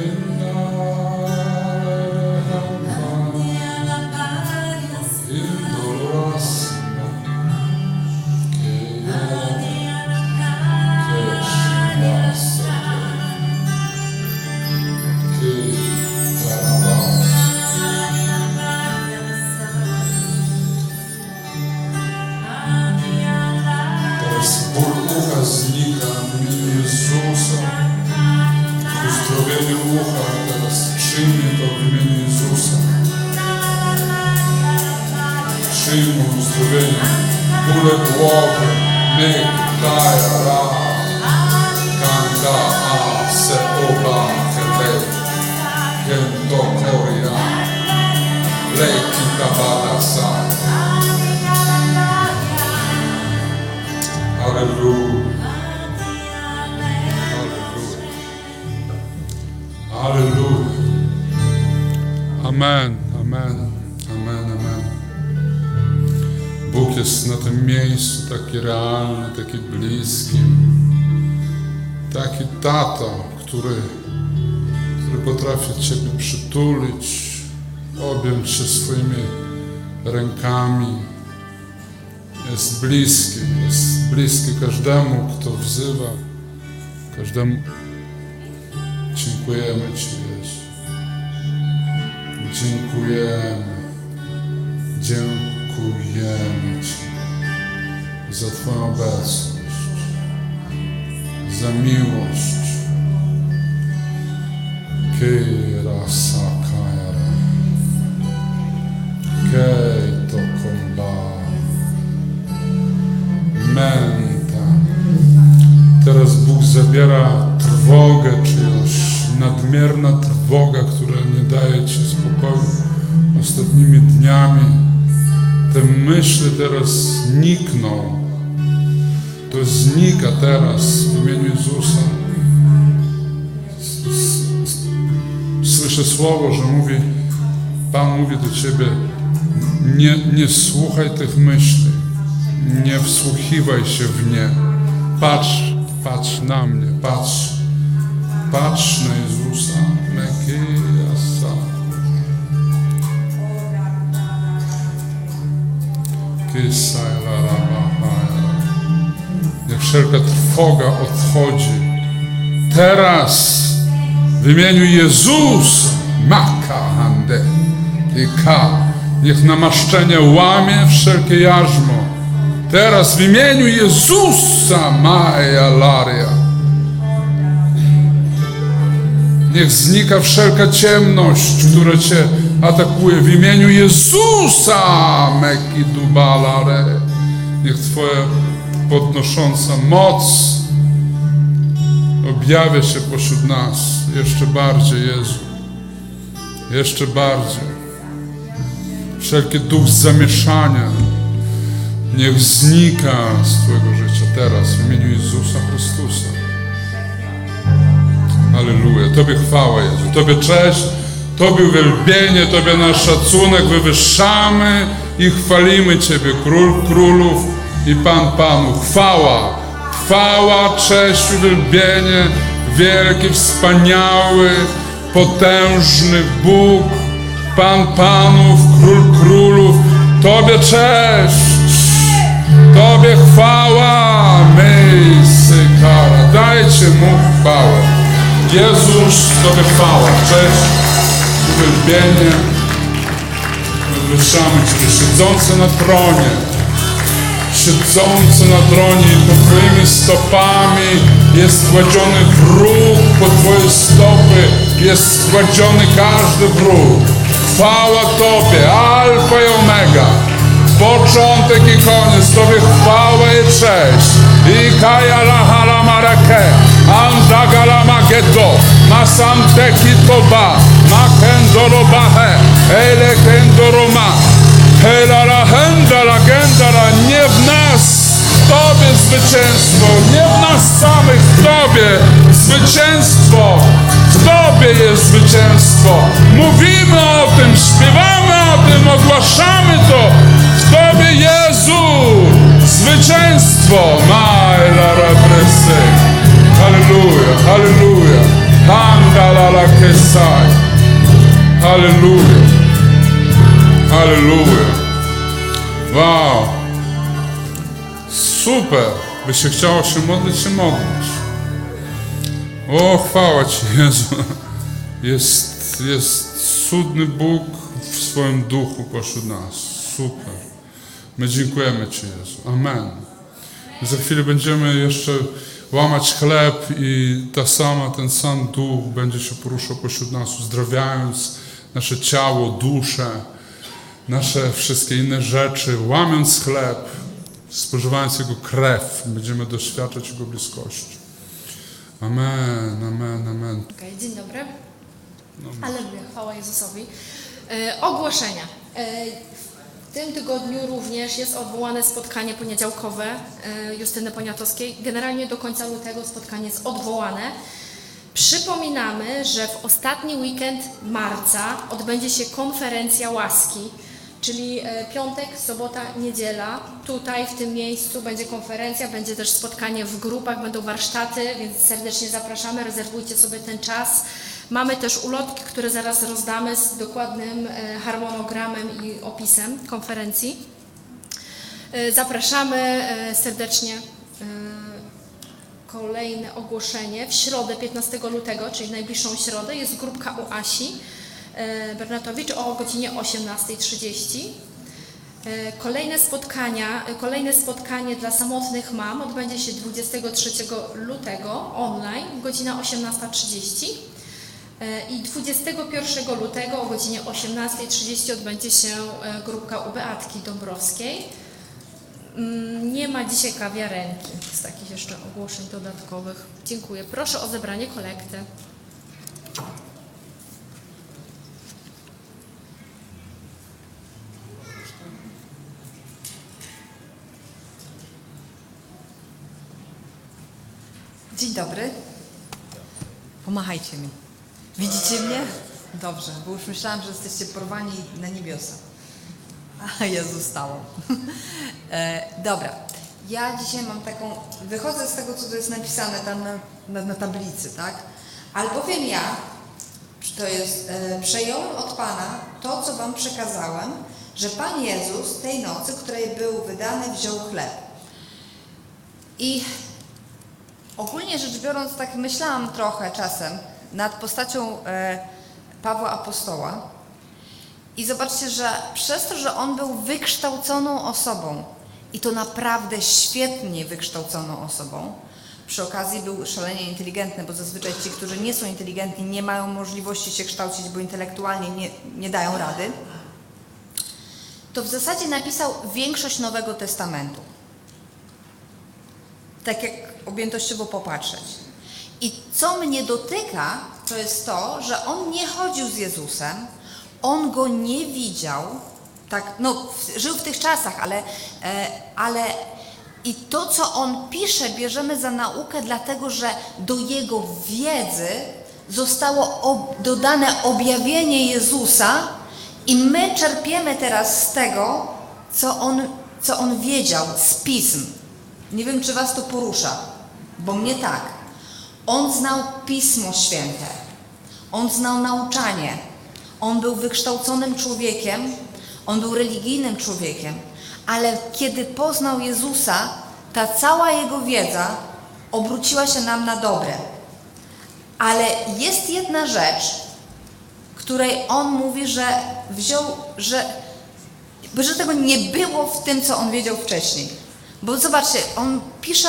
Teraz się swoimi rękami, jest bliski, jest bliski każdemu, kto wzywa, każdemu. Dziękujemy Ci, Jezu. Dziękujemy. Dziękujemy Ci za Twoją obecność, za miłość. Teraz Bóg zabiera trwogę czyjąś, nadmierna trwoga, która nie daje Ci spokoju ostatnimi dniami. Te myśli teraz znikną. To znika teraz w imieniu Jezusa. Słyszę słowo, że mówi, Pan mówi do Ciebie, nie, nie słuchaj tych myśli. Nie wsłuchiwaj się w nie. Patrz, patrz na mnie, patrz. Patrz na Jezusa. Mekiasa. Niech wszelka trwoga odchodzi. Teraz w imieniu Jezusa Makahande i Ka. Niech namaszczenie łamie wszelkie jarzmo. Teraz w imieniu Jezusa Maja Laria. Niech znika wszelka ciemność, która Cię atakuje. W imieniu Jezusa Mekidubalare. Niech Twoja podnosząca moc objawia się pośród nas jeszcze bardziej, Jezu. Jeszcze bardziej. Wszelki duch zamieszania niech znika z Twojego życia teraz w imieniu Jezusa Chrystusa. Halleluja. Tobie chwała, Jezu. Tobie cześć, Tobie uwielbienie, Tobie nasz szacunek. Wywyższamy i chwalimy Ciebie, Król Królów i Pan Panów. Chwała, chwała, cześć, uwielbienie, wielki, wspaniały, potężny Bóg, Pan Panów, Król Królów. Tobie cześć, Tobie chwała, Mejsy kara. Dajcie Mu chwałę. Jezus, Tobie chwała, cześć, uwielbienie. Wywyższamy Ciebie, siedzący na tronie, siedzący na tronie i pod Twoimi stopami jest składziony wróg, pod Twoje stopy jest składziony każdy wróg. Chwała Tobie, Alfa i Omega, początek i koniec, Tobie chwała i cześć. I kaja la hala marake, anda galama geto, masante kitoba, makendoro bahe, ele kendoroma, hela la henda la gendara, nie w nas, Tobie zwycięstwo, nie w nas samych, Tobie zwycięstwo, w Tobie jest zwycięstwo. Mówimy o tym, śpiewamy o tym, ogłaszamy to. Tobie Jezu, zwycięstwo. Majla rapresy. Halleluja, halleluja. Handa la la Halleluja. Halleluja. Wow. Super. By się chciało się modlić, się modlić. O, chwała Ci, Jezu. Jest, jest cudny Bóg w swoim duchu pośród nas. Super. My dziękujemy Ci, Jezu. Amen. Za chwilę będziemy jeszcze łamać chleb i ta sama, ten sam duch będzie się poruszał pośród nas, uzdrawiając nasze ciało, duszę, nasze wszystkie inne rzeczy, łamiąc chleb, spożywając Jego krew, będziemy doświadczać Jego bliskości. Amen, amen, amen. Okej, dzień dobry. Aleluja, chwała Jezusowi. E, ogłoszenia. E, w tym tygodniu również jest odwołane spotkanie poniedziałkowe e, Justyny Poniatowskiej. Generalnie do końca lutego spotkanie jest odwołane. Przypominamy, że w ostatni weekend marca odbędzie się konferencja łaski, czyli e, piątek, sobota, niedziela. Tutaj w tym miejscu będzie konferencja, będzie też spotkanie w grupach, będą warsztaty, więc serdecznie zapraszamy, rezerwujcie sobie ten czas. Mamy też ulotki, które zaraz rozdamy z dokładnym e, harmonogramem i opisem konferencji. E, Zapraszamy e, serdecznie. Kolejne ogłoszenie. W środę 15 lutego, czyli w najbliższą środę, jest grupka u Asi Bernatowicz o godzinie 18.30. E, Kolejne spotkania, kolejne spotkanie dla samotnych mam odbędzie się 23 lutego online, godzina 18.30. E, I 21 lutego o godzinie 18.30 odbędzie się e, grupka u Beatki Dąbrowskiej. Mm, Nie ma dzisiaj kawiarenki z takich jeszcze ogłoszeń dodatkowych. Dziękuję. Proszę o zebranie kolekty. Dzień dobry. Pomachajcie mi. Widzicie mnie? Dobrze, bo już myślałam, że jesteście porwani na niebiosa. A Jezu stało. E, dobra. Ja dzisiaj mam taką, wychodzę z tego, co tu jest napisane tam na, na, na tablicy, tak? Albowiem ja, to jest, e, przejąłem od Pana to, co Wam przekazałem, że Pan Jezus tej nocy, której był wydany, wziął chleb. I Ogólnie rzecz biorąc, tak myślałam trochę czasem nad postacią e, Pawła Apostoła. I zobaczcie, że przez to, że on był wykształconą osobą, i to naprawdę świetnie wykształconą osobą, przy okazji był szalenie inteligentny, bo zazwyczaj ci, którzy nie są inteligentni, nie mają możliwości się kształcić, bo intelektualnie nie, nie dają rady, to w zasadzie napisał większość Nowego Testamentu tak jak objętościowo popatrzeć. I co mnie dotyka, to jest to, że on nie chodził z Jezusem, on go nie widział, tak, no, żył w tych czasach, ale, e, ale i to, co on pisze, bierzemy za naukę, dlatego że do jego wiedzy zostało ob, dodane objawienie Jezusa, i my czerpiemy teraz z tego, co on, co on wiedział z pism. Nie wiem, czy Was to porusza, bo mnie tak. On znał Pismo Święte, on znał nauczanie, on był wykształconym człowiekiem, on był religijnym człowiekiem, ale kiedy poznał Jezusa, ta cała jego wiedza obróciła się nam na dobre. Ale jest jedna rzecz, której on mówi, że wziął, że, że tego nie było w tym, co on wiedział wcześniej. Bo zobaczcie, on pisze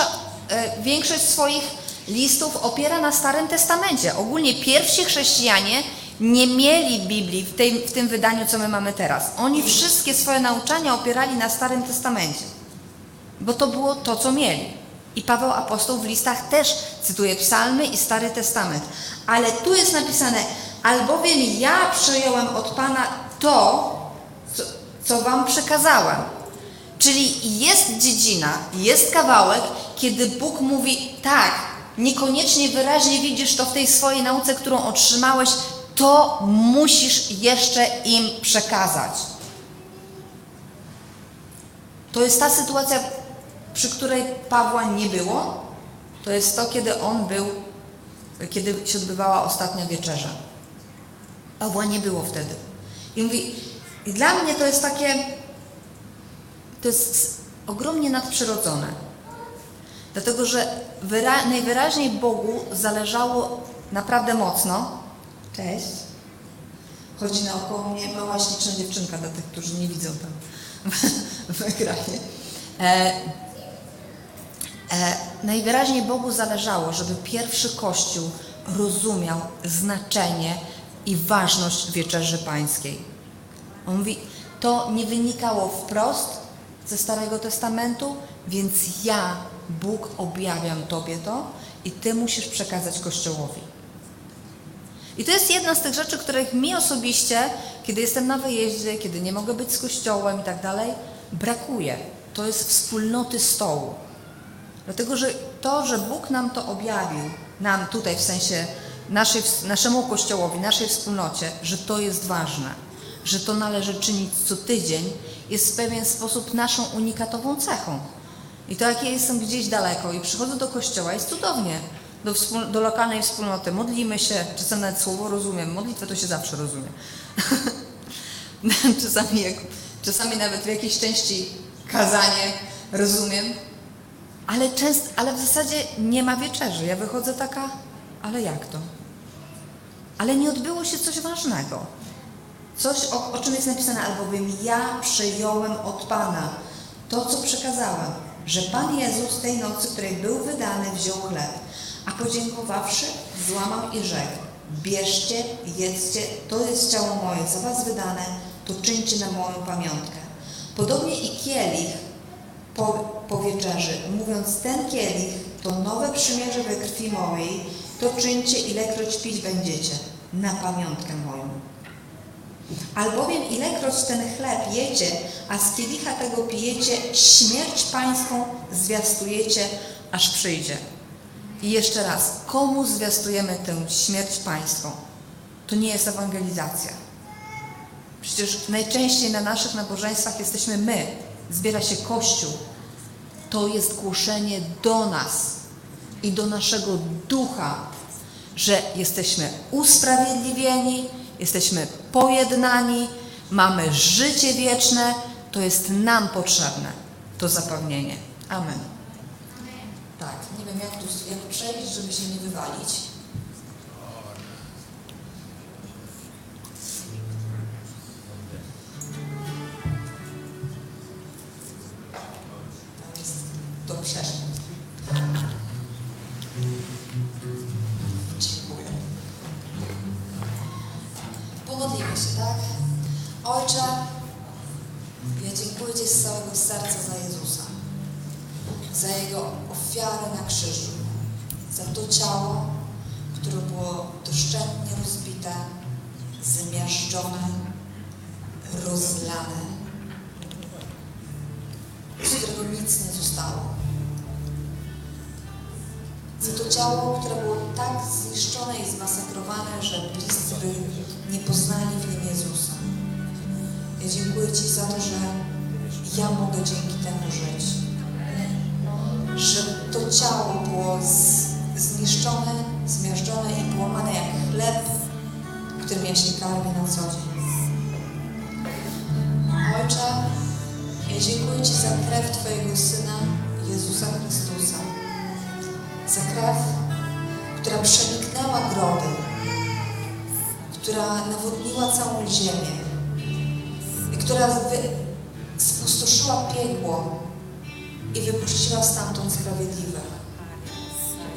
e, większość swoich listów opiera na Starym Testamencie. Ogólnie pierwsi chrześcijanie nie mieli Biblii w, tej, w tym wydaniu, co my mamy teraz. Oni wszystkie swoje nauczania opierali na Starym Testamencie, bo to było to, co mieli. I Paweł Apostoł w listach też cytuje psalmy i Stary Testament. Ale tu jest napisane, albowiem ja przejąłem od Pana to, co, co wam przekazałem. Czyli jest dziedzina, jest kawałek, kiedy Bóg mówi tak, niekoniecznie wyraźnie widzisz to w tej swojej nauce, którą otrzymałeś, to musisz jeszcze im przekazać. To jest ta sytuacja, przy której Pawła nie było. To jest to, kiedy on był, kiedy się odbywała ostatnia wieczerza. Pawła nie było wtedy. I mówi, i dla mnie to jest takie, to jest ogromnie nadprzyrodzone. Dlatego, że wyra- najwyraźniej Bogu zależało naprawdę mocno. Cześć. Chodzi naokoło mnie mała śliczna dziewczynka dla tych, którzy nie widzą tam w ekranie. E, e, najwyraźniej Bogu zależało, żeby pierwszy Kościół rozumiał znaczenie i ważność wieczerzy pańskiej. On mówi, to nie wynikało wprost ze Starego Testamentu, więc ja, Bóg, objawiam Tobie to i Ty musisz przekazać Kościołowi. I to jest jedna z tych rzeczy, których mi osobiście, kiedy jestem na wyjeździe, kiedy nie mogę być z Kościołem i tak dalej, brakuje. To jest wspólnoty stołu. Dlatego, że to, że Bóg nam to objawił, nam tutaj w sensie naszej, naszemu Kościołowi, naszej wspólnocie, że to jest ważne, że to należy czynić co tydzień, jest w pewien sposób naszą unikatową cechą. I to jak ja jestem gdzieś daleko i przychodzę do Kościoła, jest cudownie, do, wspól- do lokalnej wspólnoty, modlimy się, czasem nawet słowo rozumiem, modlitwę to się zawsze rozumie. czasami, jak, czasami nawet w jakiejś części kazanie rozumiem, ale, częst, ale w zasadzie nie ma wieczerzy. Ja wychodzę taka, ale jak to? Ale nie odbyło się coś ważnego. Coś, o, o czym jest napisane, albowiem ja przyjąłem od Pana to, co przekazałem, że Pan Jezus tej nocy, której był wydany, wziął chleb, a podziękowawszy, złamał i rzekł, bierzcie, jedzcie, to jest ciało moje, za was wydane, to czyńcie na moją pamiątkę. Podobnie i kielich po, po wieczerzy, mówiąc ten kielich to nowe przymierze we krwi mojej, to czyńcie ilekroć pić będziecie, na pamiątkę moją. Albowiem ilekroć ten chleb jecie, a z kielicha tego pijecie, śmierć pańską zwiastujecie, aż przyjdzie. I jeszcze raz, komu zwiastujemy tę śmierć pańską? To nie jest ewangelizacja. Przecież najczęściej na naszych nabożeństwach jesteśmy my, zbiera się Kościół. To jest głoszenie do nas i do naszego ducha, że jesteśmy usprawiedliwieni, jesteśmy pojednani, mamy życie wieczne. To jest nam potrzebne, to zapewnienie. Amen. Tak, nie wiem jak tu jak przejść, żeby się nie wywalić. Za Jego ofiarę na krzyżu, za to ciało, które było doszczętnie rozbite, zmiażdżone, rozlane, z którego nic nie zostało. Za to ciało, które było tak zniszczone i zmasakrowane, że bliscy nie poznali w nim Jezusa. Ja dziękuję Ci za to, że ja mogę dzięki temu żyć. Że to ciało było zniszczone, zmiażdżone i połamane jak chleb, którym ja się karmię na co dzień. Ojcze, ja dziękuję Ci za krew Twojego Syna, Jezusa Chrystusa. Za krew, która przeniknęła groby, która nawodniła całą ziemię i która spustoszyła piekło i wypuściła stamtąd sprawiedliwych.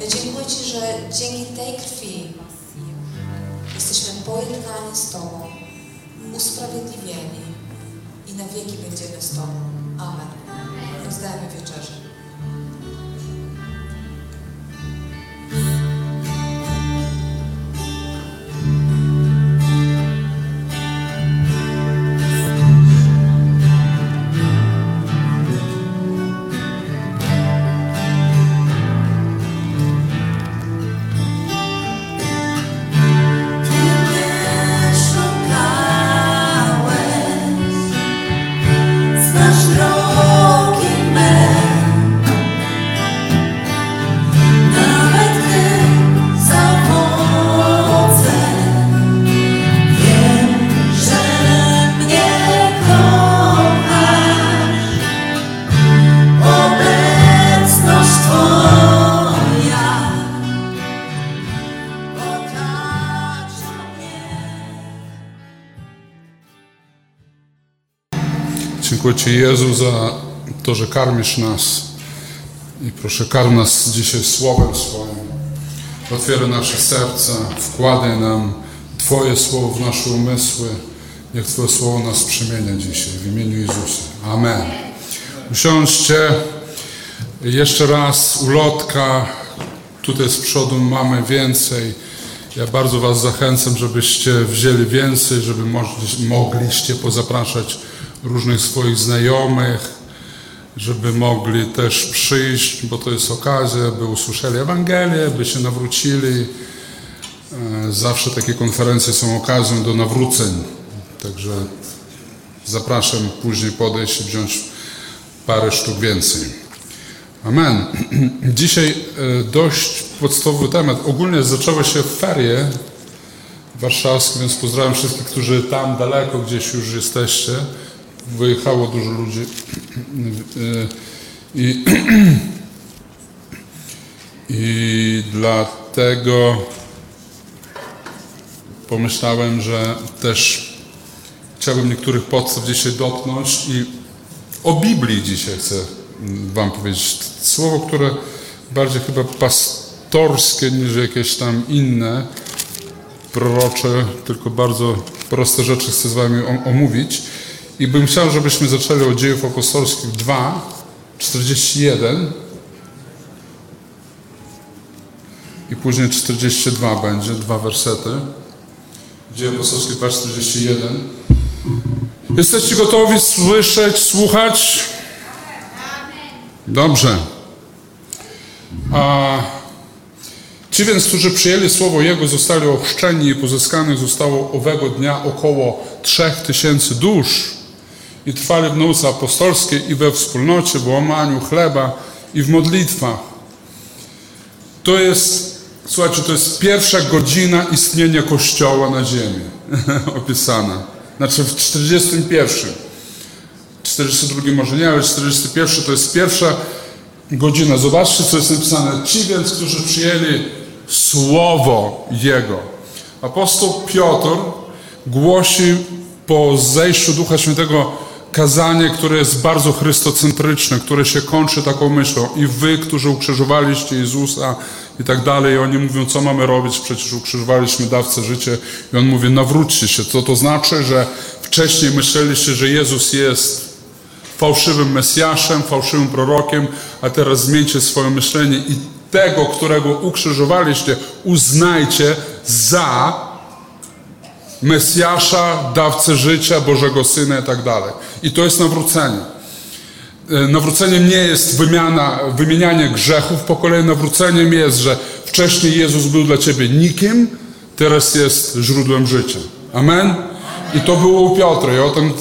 Ja dziękuję Ci, że dzięki tej krwi jesteśmy pojednani z Tobą, usprawiedliwieni i na wieki będziemy z Tobą. Amen. Rozdajemy wieczerzę. Ci Jezu za to, że karmisz nas. I proszę karm nas dzisiaj słowem swoim. Otwieraj nasze serca, wkładaj nam Twoje słowo w nasze umysły. Niech Twoje słowo nas przemienia dzisiaj w imieniu Jezusa. Amen. Usiądźcie. Jeszcze raz ulotka. Tutaj z przodu mamy więcej. Ja bardzo Was zachęcam, żebyście wzięli więcej, żeby mogli- mogliście pozapraszać różnych swoich znajomych, żeby mogli też przyjść, bo to jest okazja, by usłyszeli Ewangelię, by się nawrócili. E, Zawsze takie konferencje są okazją do nawróceń. Także zapraszam później podejść i wziąć parę sztuk więcej. Amen. Dzisiaj e, dość podstawowy temat. Ogólnie zaczęły się ferie warszawskie, więc pozdrawiam wszystkich, którzy tam daleko gdzieś już jesteście. Wyjechało dużo ludzi. I, i dlatego pomyślałem, że też chciałbym niektórych podstaw dzisiaj dotknąć i o Biblii dzisiaj chcę Wam powiedzieć. Słowo, które bardziej chyba pastorskie niż jakieś tam inne, prorocze, tylko bardzo proste rzeczy chcę z Wami omówić. I bym chciał, żebyśmy zaczęli od dziejów apostolskich 2, 41 i później 42 będzie, dwa wersety. Dzieje apostolskie 2, 41. Jesteście gotowi słyszeć, słuchać? Dobrze. A ci więc, którzy przyjęli słowo Jego, zostali ochrzczeni i pozyskanych zostało owego dnia około trzech tysięcy dusz i trwali w nauce apostolskiej i we wspólnocie, w łamaniu chleba i w modlitwach. To jest, słuchajcie, to jest pierwsza godzina istnienia Kościoła na ziemi opisana. Znaczy w 41. 42 może nie, ale 41 to jest pierwsza godzina. Zobaczcie, co jest napisane. Ci więc, którzy przyjęli Słowo Jego. Apostoł Piotr głosi po zejściu Ducha Świętego kazanie, które jest bardzo chrystocentryczne, które się kończy taką myślą. I wy, którzy ukrzyżowaliście Jezusa i tak dalej, i oni mówią, co mamy robić, przecież ukrzyżowaliśmy dawcę życia. I on mówi, nawróćcie się. Co to znaczy, że wcześniej myśleliście, że Jezus jest fałszywym Mesjaszem, fałszywym prorokiem, a teraz zmieńcie swoje myślenie i tego, którego ukrzyżowaliście, uznajcie za Mesjasza, dawcę życia, Bożego Syna i tak dalej. I to jest nawrócenie. E, Nawróceniem nie jest wymiana, wymienianie grzechów po kolei. Nawróceniem jest, że wcześniej Jezus był dla ciebie nikim, teraz jest źródłem życia. Amen? I to było u Piotra. Ja o tym y,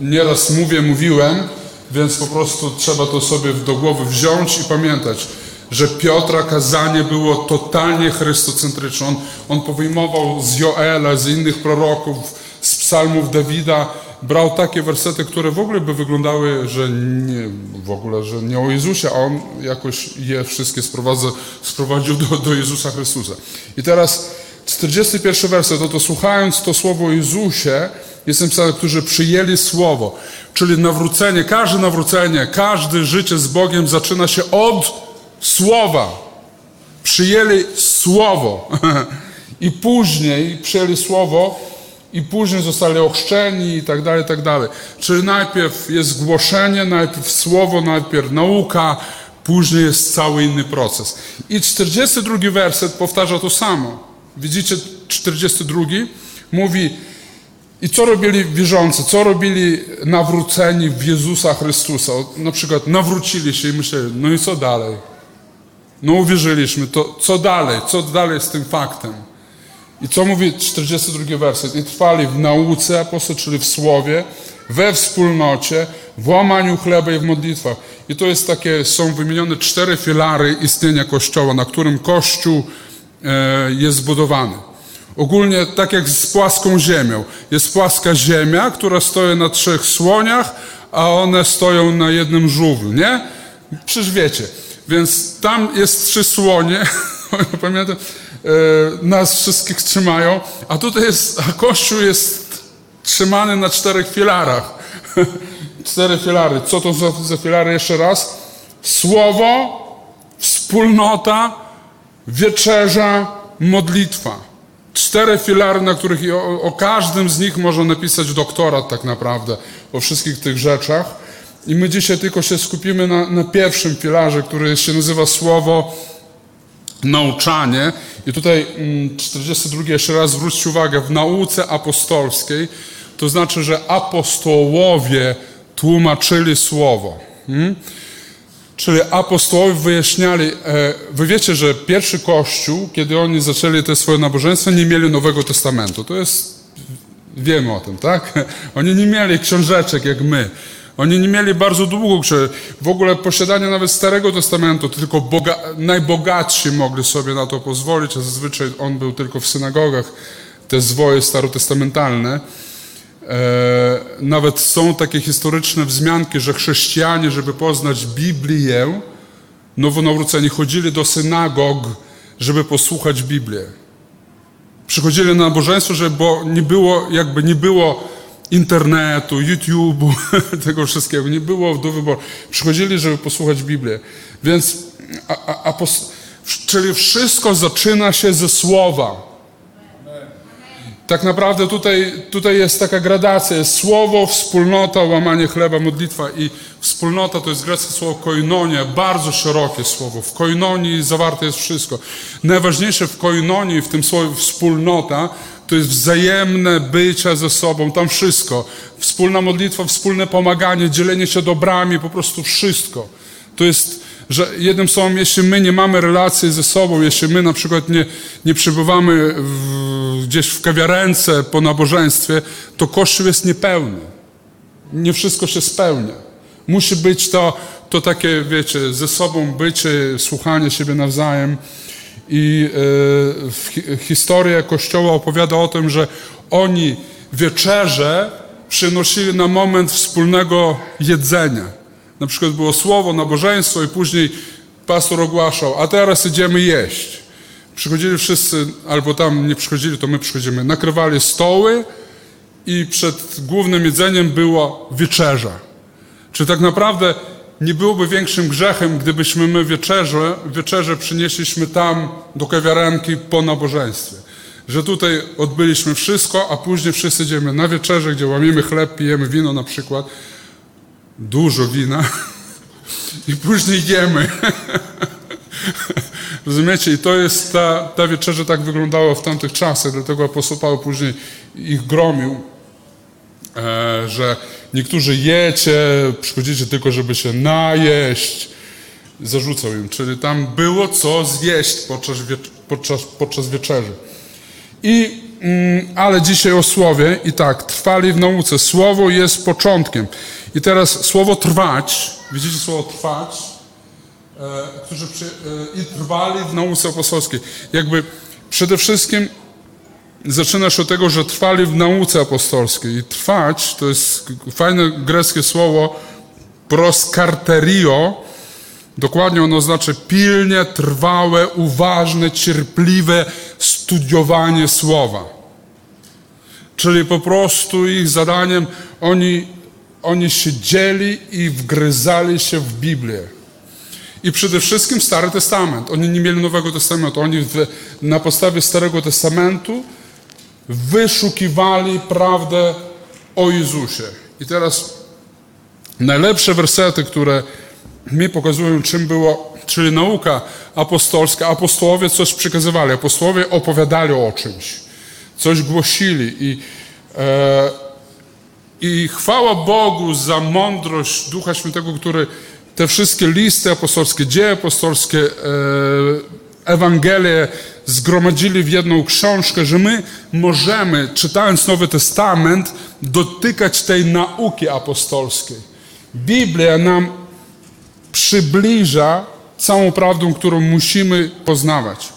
nieraz mówię, mówiłem, więc po prostu trzeba to sobie do głowy wziąć i pamiętać, że Piotra kazanie było totalnie chrystocentryczne. On, on powyjmował z Joela, z innych proroków, z psalmów Dawida, brał takie wersety, które w ogóle by wyglądały, że nie, w ogóle, że nie o Jezusie, a on jakoś je wszystkie sprowadza, sprowadził do, do Jezusa Chrystusa. I teraz 41 werset, to, to słuchając to słowo Jezusie, jest napisane, którzy przyjęli słowo, czyli nawrócenie, każde nawrócenie, każde życie z Bogiem zaczyna się od słowa. Przyjęli słowo i później przyjęli słowo i później zostali ochrzczeni i tak dalej, i tak dalej. Czyli najpierw jest głoszenie, najpierw słowo, najpierw nauka, później jest cały inny proces. I 42 werset powtarza to samo. Widzicie, 42 mówi, i co robili wierzący, co robili nawróceni w Jezusa Chrystusa? Na przykład nawrócili się i myśleli, no i co dalej? No uwierzyliśmy, to co dalej? Co dalej z tym faktem? I co mówi 42 werset? I trwali w nauce apostol, czyli w słowie, we wspólnocie, w łamaniu chleba i w modlitwach. I to jest takie, są wymienione cztery filary istnienia Kościoła, na którym Kościół e, jest zbudowany. Ogólnie tak jak z płaską ziemią. Jest płaska ziemia, która stoi na trzech słoniach, a one stoją na jednym żółwiu, nie? Przecież wiecie. Więc tam jest trzy słonie, pamiętam, e, nas wszystkich trzymają, a tutaj jest, a Kościół jest trzymany na czterech filarach. cztery filary. Co to za, za filary jeszcze raz? Słowo, wspólnota, wieczerza, modlitwa. Cztery filary, na których o, o każdym z nich można napisać doktorat tak naprawdę, o wszystkich tych rzeczach. I my dzisiaj tylko się skupimy na, na pierwszym filarze, który się nazywa słowo, nauczanie. I tutaj mm, 42 jeszcze raz zwróćcie uwagę, w nauce apostolskiej, to znaczy, że apostołowie tłumaczyli słowo. Hmm? Czyli apostołowie wyjaśniali, e, wy wiecie, że pierwszy kościół, kiedy oni zaczęli te swoje nabożeństwa, nie mieli Nowego Testamentu. To jest, wiemy o tym, tak? Oni nie mieli książeczek jak my. Oni nie mieli bardzo długo, czy w ogóle posiadanie nawet Starego Testamentu, tylko boga, najbogatsi mogli sobie na to pozwolić, a zazwyczaj on był tylko w synagogach, te zwoje starotestamentalne. E, nawet są takie historyczne wzmianki, że chrześcijanie, żeby poznać Biblię, nowonawróceni chodzili do synagog, żeby posłuchać Biblię. Przychodzili na nabożeństwo, żeby, bo nie było, jakby nie było internetu, YouTube'u, tego wszystkiego, nie było do wyboru. Przychodzili, żeby posłuchać Biblię. Więc, a, a, czyli wszystko zaczyna się ze słowa. Tak naprawdę tutaj, tutaj jest taka gradacja. Jest słowo, wspólnota, łamanie chleba, modlitwa i wspólnota to jest greckie słowo koinonia, bardzo szerokie słowo. W koinonii zawarte jest wszystko. Najważniejsze w koinonii, w tym słowie wspólnota, to jest wzajemne bycie ze sobą, tam wszystko. Wspólna modlitwa, wspólne pomaganie, dzielenie się dobrami, po prostu wszystko. To jest że jednym słowem, jeśli my nie mamy relacji ze sobą, jeśli my na przykład nie, nie przebywamy w, gdzieś w kawiarence po nabożeństwie, to Kościół jest niepełny. Nie wszystko się spełnia. Musi być to, to takie, wiecie, ze sobą bycie, słuchanie siebie nawzajem. I hi- historia Kościoła opowiada o tym, że oni wieczerze przynosili na moment wspólnego jedzenia. Na przykład było słowo, nabożeństwo i później pastor ogłaszał, a teraz idziemy jeść. Przychodzili wszyscy, albo tam nie przychodzili, to my przychodzimy. Nakrywali stoły i przed głównym jedzeniem była wieczerza. Czy tak naprawdę nie byłoby większym grzechem, gdybyśmy my wieczerze, wieczerze przynieśliśmy tam do kawiarenki po nabożeństwie? Że tutaj odbyliśmy wszystko, a później wszyscy idziemy na wieczerze, gdzie łamiemy chleb, pijemy wino na przykład, dużo wina i później jemy. Rozumiecie? I to jest ta, ta wieczerza tak wyglądała w tamtych czasach, dlatego apostoł Paweł później ich gromił, e, że niektórzy jecie, przychodzicie tylko, żeby się najeść. Zarzucał im, czyli tam było co zjeść podczas, wiecz- podczas, podczas wieczerzy. I, mm, ale dzisiaj o słowie i tak, trwali w nauce. Słowo jest początkiem. I teraz słowo trwać, widzicie słowo trwać, e, którzy przy, e, i trwali w nauce apostolskiej. Jakby przede wszystkim zaczynasz od tego, że trwali w nauce apostolskiej. I trwać to jest fajne greckie słowo proskarterio. Dokładnie ono znaczy pilnie, trwałe, uważne, cierpliwe studiowanie słowa. Czyli po prostu ich zadaniem oni, oni siedzieli i wgryzali się w Biblię. I przede wszystkim Stary Testament. Oni nie mieli Nowego Testamentu. Oni w, na podstawie Starego Testamentu wyszukiwali prawdę o Jezusie. I teraz najlepsze wersety, które mi pokazują, czym było, czyli nauka apostolska. Apostołowie coś przekazywali, apostołowie opowiadali o czymś, coś głosili i, e, i chwała Bogu za mądrość Ducha Świętego, który te wszystkie listy apostolskie, dzieje apostolskie, e, Ewangelie zgromadzili w jedną książkę, że my możemy, czytając Nowy Testament, dotykać tej nauki apostolskiej. Biblia nam przybliża całą prawdą, którą musimy poznawać.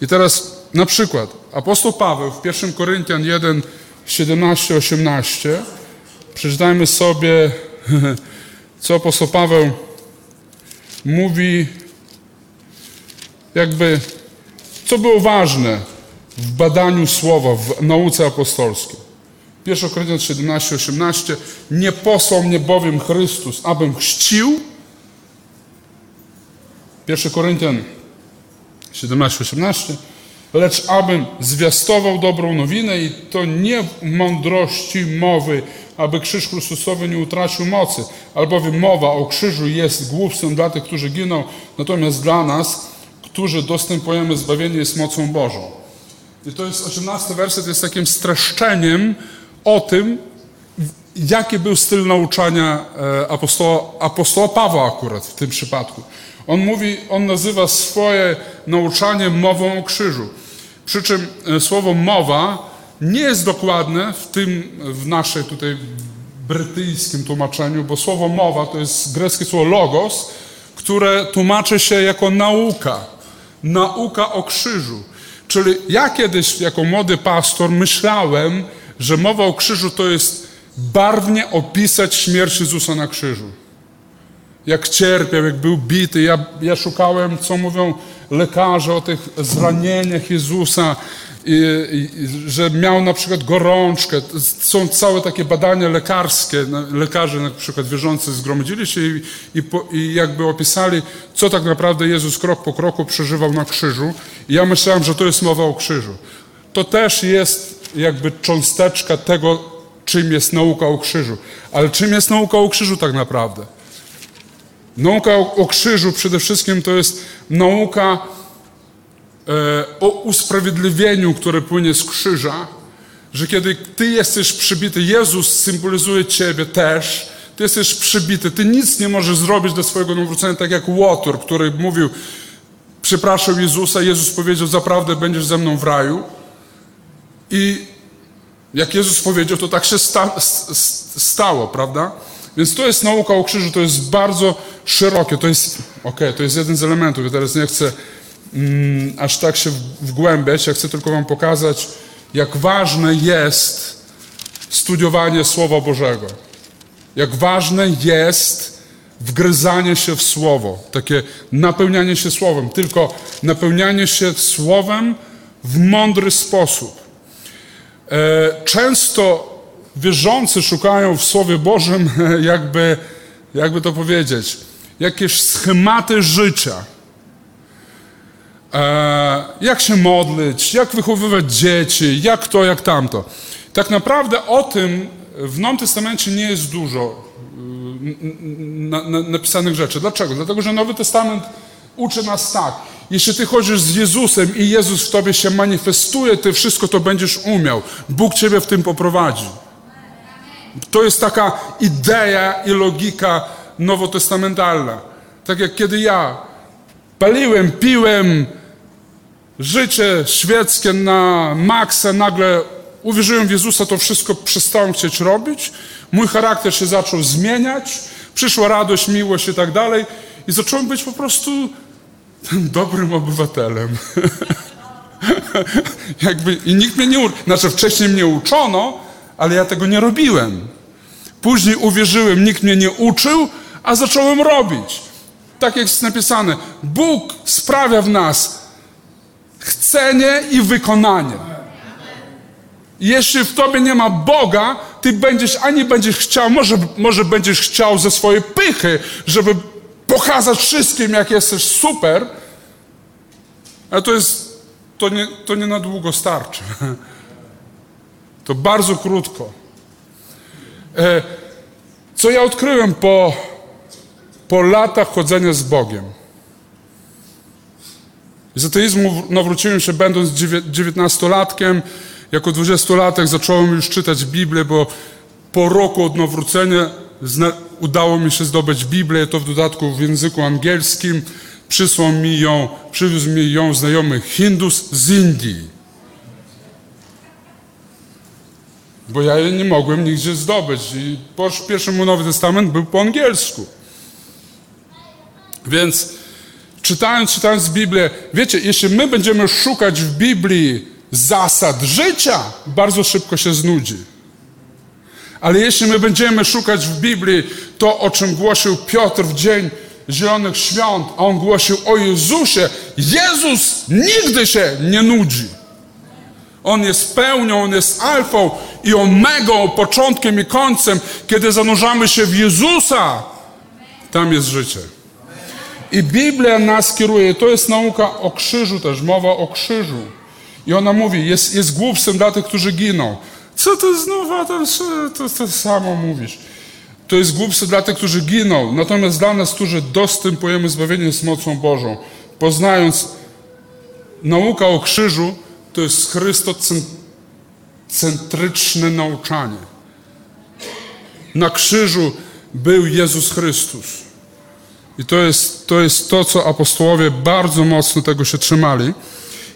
I teraz na przykład apostoł Paweł w 1 Koryntian 1, 17, 18 przeczytajmy sobie, co apostoł Paweł mówi, jakby, co było ważne w badaniu słowa, w nauce apostolskiej. 1 Koryntian 17, 18. Nie posłał mnie bowiem Chrystus, abym chrzcił. 1 Koryntian 17, 18. Lecz abym zwiastował dobrą nowinę i to nie w mądrości mowy, aby krzyż Chrystusowy nie utracił mocy, albowiem mowa o krzyżu jest głupstwem dla tych, którzy giną, natomiast dla nas, którzy dostępujemy zbawienie, jest mocą Bożą. I to jest 18 werset, jest takim streszczeniem o tym, jaki był styl nauczania e, apostoła, apostoła Pawła akurat w tym przypadku. On mówi, on nazywa swoje nauczanie mową o krzyżu. Przy czym e, słowo mowa nie jest dokładne w tym, w naszej tutaj brytyjskim tłumaczeniu, bo słowo mowa to jest greckie słowo logos, które tłumaczy się jako nauka. Nauka o krzyżu. Czyli ja kiedyś jako młody pastor myślałem, że mowa o krzyżu to jest barwnie opisać śmierć Jezusa na krzyżu. Jak cierpiał, jak był bity. Ja, ja szukałem, co mówią lekarze o tych zranieniach Jezusa, że miał na przykład gorączkę. Są całe takie badania lekarskie. Lekarze na przykład wierzący zgromadzili się i, i, po, i jakby opisali, co tak naprawdę Jezus krok po kroku przeżywał na krzyżu. I ja myślałem, że to jest mowa o krzyżu. To też jest jakby cząsteczka tego, czym jest nauka o krzyżu. Ale czym jest nauka o krzyżu tak naprawdę? Nauka o, o krzyżu przede wszystkim to jest nauka o usprawiedliwieniu, które płynie z krzyża, że kiedy Ty jesteś przybity, Jezus symbolizuje Ciebie też, Ty jesteś przybity, Ty nic nie możesz zrobić dla swojego nawrócenia, tak jak Łotor, który mówił, przepraszał Jezusa, Jezus powiedział, zaprawdę będziesz ze mną w raju. I jak Jezus powiedział, to tak się sta, stało, prawda? Więc to jest nauka o krzyżu, to jest bardzo szerokie, to jest, okej, to jest jeden z elementów, ja teraz nie chcę mm, aż tak się wgłębiać, ja chcę tylko wam pokazać, jak ważne jest studiowanie Słowa Bożego. Jak ważne jest wgryzanie się w Słowo, takie napełnianie się Słowem, tylko napełnianie się Słowem w mądry sposób. E, często wierzący szukają w Słowie Bożym, jakby, jakby to powiedzieć, jakieś schematy życia. E, jak się modlić, jak wychowywać dzieci, jak to, jak tamto. Tak naprawdę o tym w Nowym Testamencie nie jest dużo na, napisanych rzeczy. Dlaczego? Dlatego, że Nowy Testament uczy nas tak. Jeśli ty chodzisz z Jezusem i Jezus w tobie się manifestuje, ty wszystko to będziesz umiał. Bóg ciebie w tym poprowadzi. To jest taka idea i logika nowotestamentalna. Tak jak kiedy ja paliłem, piłem, życie świeckie na maksa, nagle uwierzyłem w Jezusa, to wszystko przestałem chcieć robić. Mój charakter się zaczął zmieniać, przyszła radość, miłość i tak dalej. I zacząłem być po prostu dobrym obywatelem. Jakby, I nikt mnie nie uczył. Znaczy, wcześniej mnie uczono, ale ja tego nie robiłem. Później uwierzyłem, nikt mnie nie uczył, a zacząłem robić. Tak jak jest napisane, Bóg sprawia w nas chcenie i wykonanie. Jeśli w tobie nie ma Boga, ty będziesz ani będziesz chciał, może, może będziesz chciał ze swojej pychy, żeby pokazać wszystkim, jak jesteś super, ale to jest, to nie, to nie na długo starczy. To bardzo krótko. E, co ja odkryłem po, po latach chodzenia z Bogiem? Z ateizmu nawróciłem się będąc dziewiętnastolatkiem. Jako dwudziestolatek zacząłem już czytać Biblię, bo po roku od nawrócenia udało mi się zdobyć Biblię, to w dodatku w języku angielskim. Przysłał mi ją, przywiózł mi ją znajomy Hindus z Indii. Bo ja jej nie mogłem nigdzie zdobyć. I pierwszy mój Nowy Testament był po angielsku. Więc czytając, czytając Biblię, wiecie, jeśli my będziemy szukać w Biblii zasad życia, bardzo szybko się znudzi. Ale jeśli my będziemy szukać w Biblii to, o czym głosił Piotr w dzień Zielonych Świąt, a on głosił o Jezusie, Jezus nigdy się nie nudzi. On jest pełnią, on jest alfą i omegą, początkiem i końcem, kiedy zanurzamy się w Jezusa, tam jest życie. I Biblia nas kieruje, to jest nauka o krzyżu też, mowa o krzyżu. I ona mówi, jest, jest głupstwem dla tych, którzy giną. Co to znów, a to, to, to samo mówisz. To jest głupstwo dla tych, którzy giną, natomiast dla nas, którzy dostępujemy zbawienie z mocą Bożą, poznając nauka o krzyżu, to jest chrystocentryczne nauczanie. Na krzyżu był Jezus Chrystus. I to jest, to jest to, co apostołowie bardzo mocno tego się trzymali.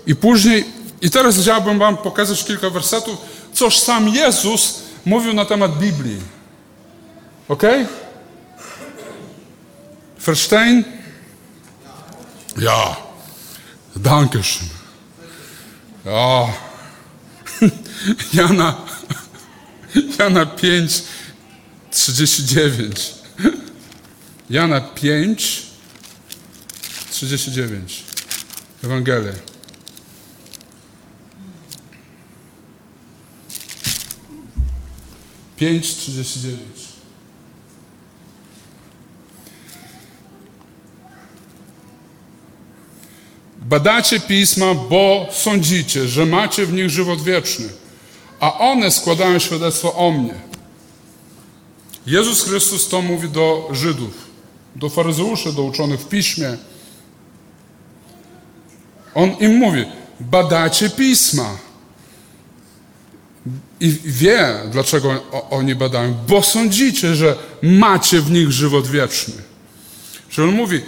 I później, i teraz chciałbym Wam pokazać kilka wersetów, coż sam Jezus mówił na temat Biblii. Ok? Verstehen? Ja. Dankeschön. Ja. Jana, Jana 5, 39. Jana 5, 39. Ewangelia. Pięć trzydzieści dziewięć. Badacie pisma, bo sądzicie, że macie w nich żywot wieczny, a one składają świadectwo o mnie. Jezus Chrystus to mówi do Żydów, do faryzeuszy, do uczonych w piśmie. On im mówi: badacie pisma. I wie, dlaczego oni badają, bo sądzicie, że macie w nich żywot wieczny. Że on mówi,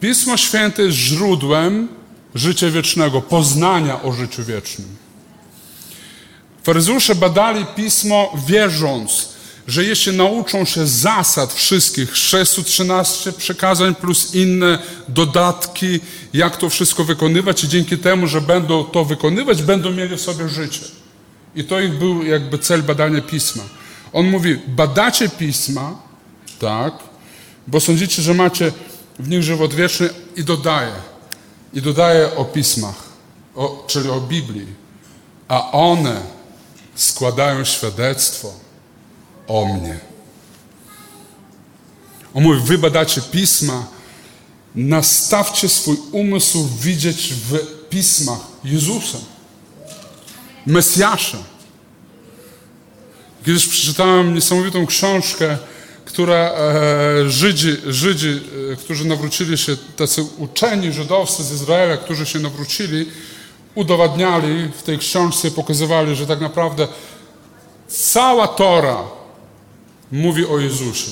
Pismo Święte jest źródłem życia wiecznego, poznania o życiu wiecznym. Faryzeusze badali Pismo wierząc, że jeśli nauczą się zasad wszystkich, 613 przekazań plus inne dodatki, jak to wszystko wykonywać i dzięki temu, że będą to wykonywać, będą mieli w sobie życie. I to ich był jakby cel badania Pisma. On mówi, badacie Pisma, tak, bo sądzicie, że macie w nich żywot wieczny i dodaje. I dodaje o Pismach, o, czyli o Biblii. A one składają świadectwo o mnie. On mówi, wy badacie Pisma, nastawcie swój umysł widzieć w Pismach Jezusa. Mesjasza. Kiedyś przeczytałem niesamowitą książkę, która e, Żydzi, Żydzi e, którzy nawrócili się, tacy uczeni żydowscy z Izraela, którzy się nawrócili, udowadniali w tej książce pokazywali, że tak naprawdę cała Tora mówi o Jezusie.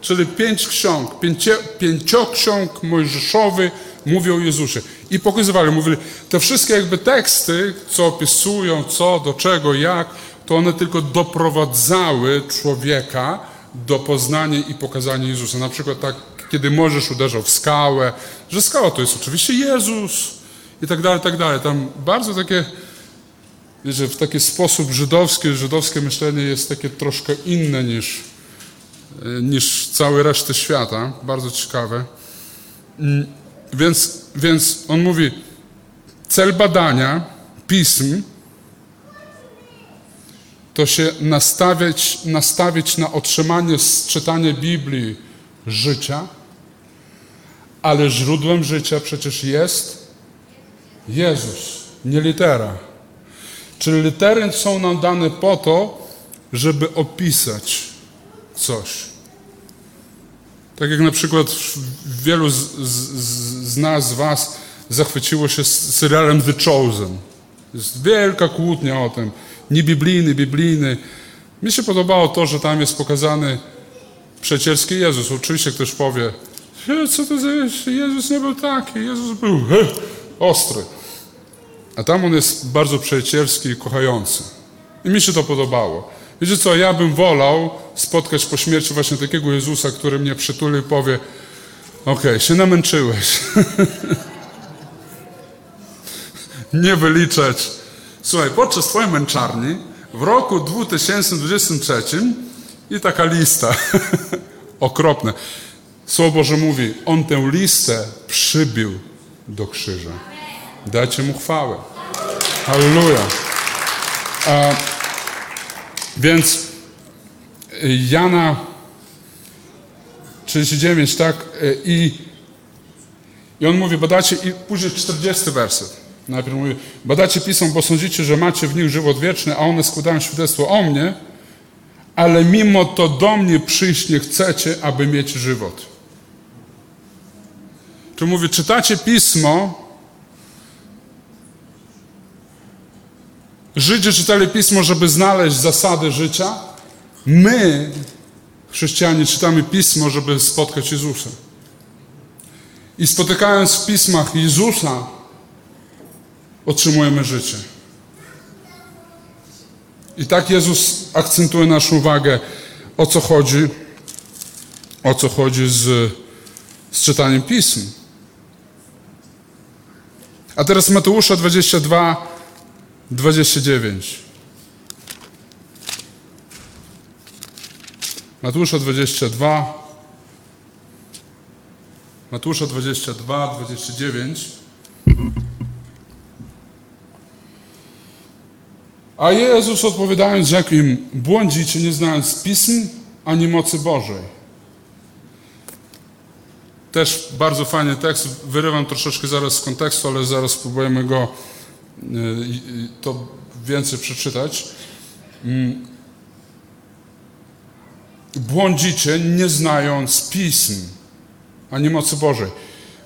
Czyli pięć ksiąg, pięcio, pięcioksiąg mojżeszowy mówi o Jezusie. I pokazywali, mówili, te wszystkie jakby teksty, co opisują, co, do czego, jak, to one tylko doprowadzały człowieka do poznania i pokazania Jezusa. Na przykład tak, kiedy Możesz uderzał w skałę, że skała to jest oczywiście Jezus i tak dalej, tak dalej. Tam bardzo takie, wiecie, w taki sposób żydowski, żydowskie myślenie jest takie troszkę inne niż, niż całej reszty świata. Bardzo ciekawe. Mm, Więc, więc on mówi, cel badania pism to się nastawiać, nastawić na otrzymanie z czytania Biblii życia, ale źródłem życia przecież jest Jezus, nie litera. Czyli litery są nam dane po to, żeby opisać coś. Tak jak na przykład wielu z, z, z nas, z Was zachwyciło się serialem The Chosen. Jest wielka kłótnia o tym. Niebiblijny, biblijny. Mi się podobało to, że tam jest pokazany przyjacielski Jezus. Oczywiście ktoś powie, "E, co to za Jezus nie był taki, Jezus był ostry. A tam on jest bardzo przyjacielski i kochający. I mi się to podobało. Wiecie co, ja bym wolał spotkać po śmierci właśnie takiego Jezusa, który mnie przytuli i powie okej, się namęczyłeś. Nie wyliczać. Słuchaj, podczas twojej męczarni w roku 2023 i taka lista. Okropne. Słowo Boże mówi, on tę listę przybił do krzyża. Dajcie mu chwałę. Halleluja. Więc y, Jana 39, tak? Y, I, I on mówi, badacie, i później 40 werset. Najpierw mówi, badacie pisą, bo sądzicie, że macie w nich żywot wieczny, a one składają świadectwo o mnie, ale mimo to do mnie przyjść nie chcecie, aby mieć żywot. Tu mówi, czytacie pismo, Żydzi czytali pismo, żeby znaleźć zasady życia. My, chrześcijanie, czytamy pismo, żeby spotkać Jezusa. I spotykając w pismach Jezusa, otrzymujemy życie. I tak Jezus akcentuje naszą uwagę, o co chodzi, o co chodzi z, z czytaniem pism. A teraz Mateusza 22, 29. Mateusza 22. Mateusza 22, 29. A Jezus odpowiadając rzekł im, błądzicie nie znając pism ani mocy Bożej. Też bardzo fajny tekst, wyrywam troszeczkę zaraz z kontekstu, ale zaraz spróbujemy go to więcej przeczytać. Mm. Błądzicie nie znając pism ani mocy Bożej.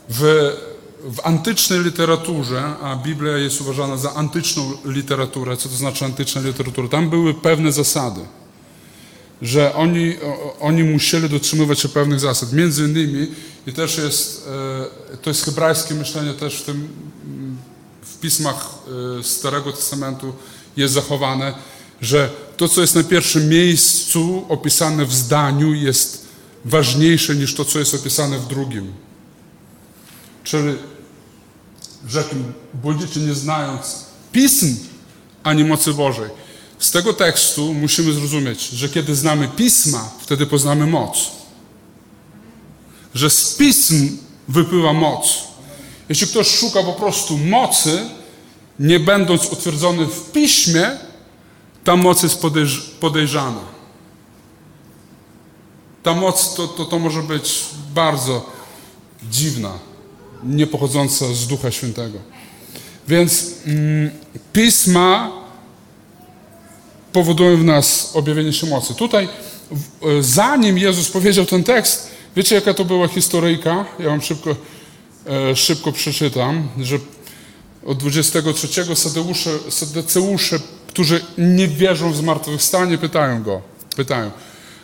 W, w antycznej literaturze, a Biblia jest uważana za antyczną literaturę, co to znaczy antyczna literatura, tam były pewne zasady, że oni, oni musieli dotrzymywać się pewnych zasad. Między innymi, i też jest, e, to jest hebrajskie myślenie też w tym, w pismach e, Starego Testamentu jest zachowane, że to, co jest na pierwszym miejscu opisane w zdaniu, jest ważniejsze niż to, co jest opisane w drugim. Czyli rzekł, błądzicie nie znając pism ani mocy Bożej. Z tego tekstu musimy zrozumieć, że kiedy znamy pisma, wtedy poznamy moc. Że z pism wypływa moc. Jeśli ktoś szuka po prostu mocy, nie będąc utwierdzony w piśmie, ta moc jest podejrz podejrzana. Ta moc to, to, to może być bardzo dziwna, nie pochodząca z Ducha Świętego. Więc mm, pisma powodują w nas objawienie się mocy. Tutaj, w, zanim Jezus powiedział ten tekst, wiecie jaka to była historyjka? Ja wam szybko, e, szybko przeczytam, że od 23 Sadeusze, Sadeceusze, którzy nie wierzą w zmartwychwstanie, pytają go, pytają,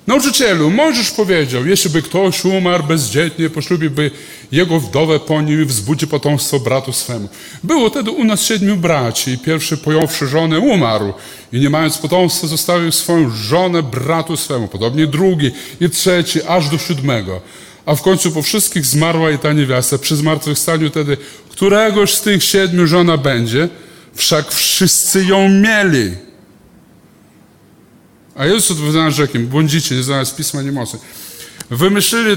Nauczycielu, Mojżesz powiedział, jeśli by ktoś umarł bezdzietnie, poślubiłby jego wdowę po nim i wzbudzi potomstwo bratu swemu. Było wtedy u nas siedmiu braci i pierwszy pojąwszy żonę umarł i nie mając potomstwa zostawił swoją żonę bratu swemu. Podobnie drugi i trzeci, aż do siódmego. A w końcu po wszystkich zmarła i ta niewiasta. Przy zmartwychwstaniu wtedy, któregoś z tych siedmiu żona będzie, wszak wszyscy ją mieli. A Jezus odpowiadał rzekiem, błądzicie, nie znając Pisma, nie mocy. Wymyślili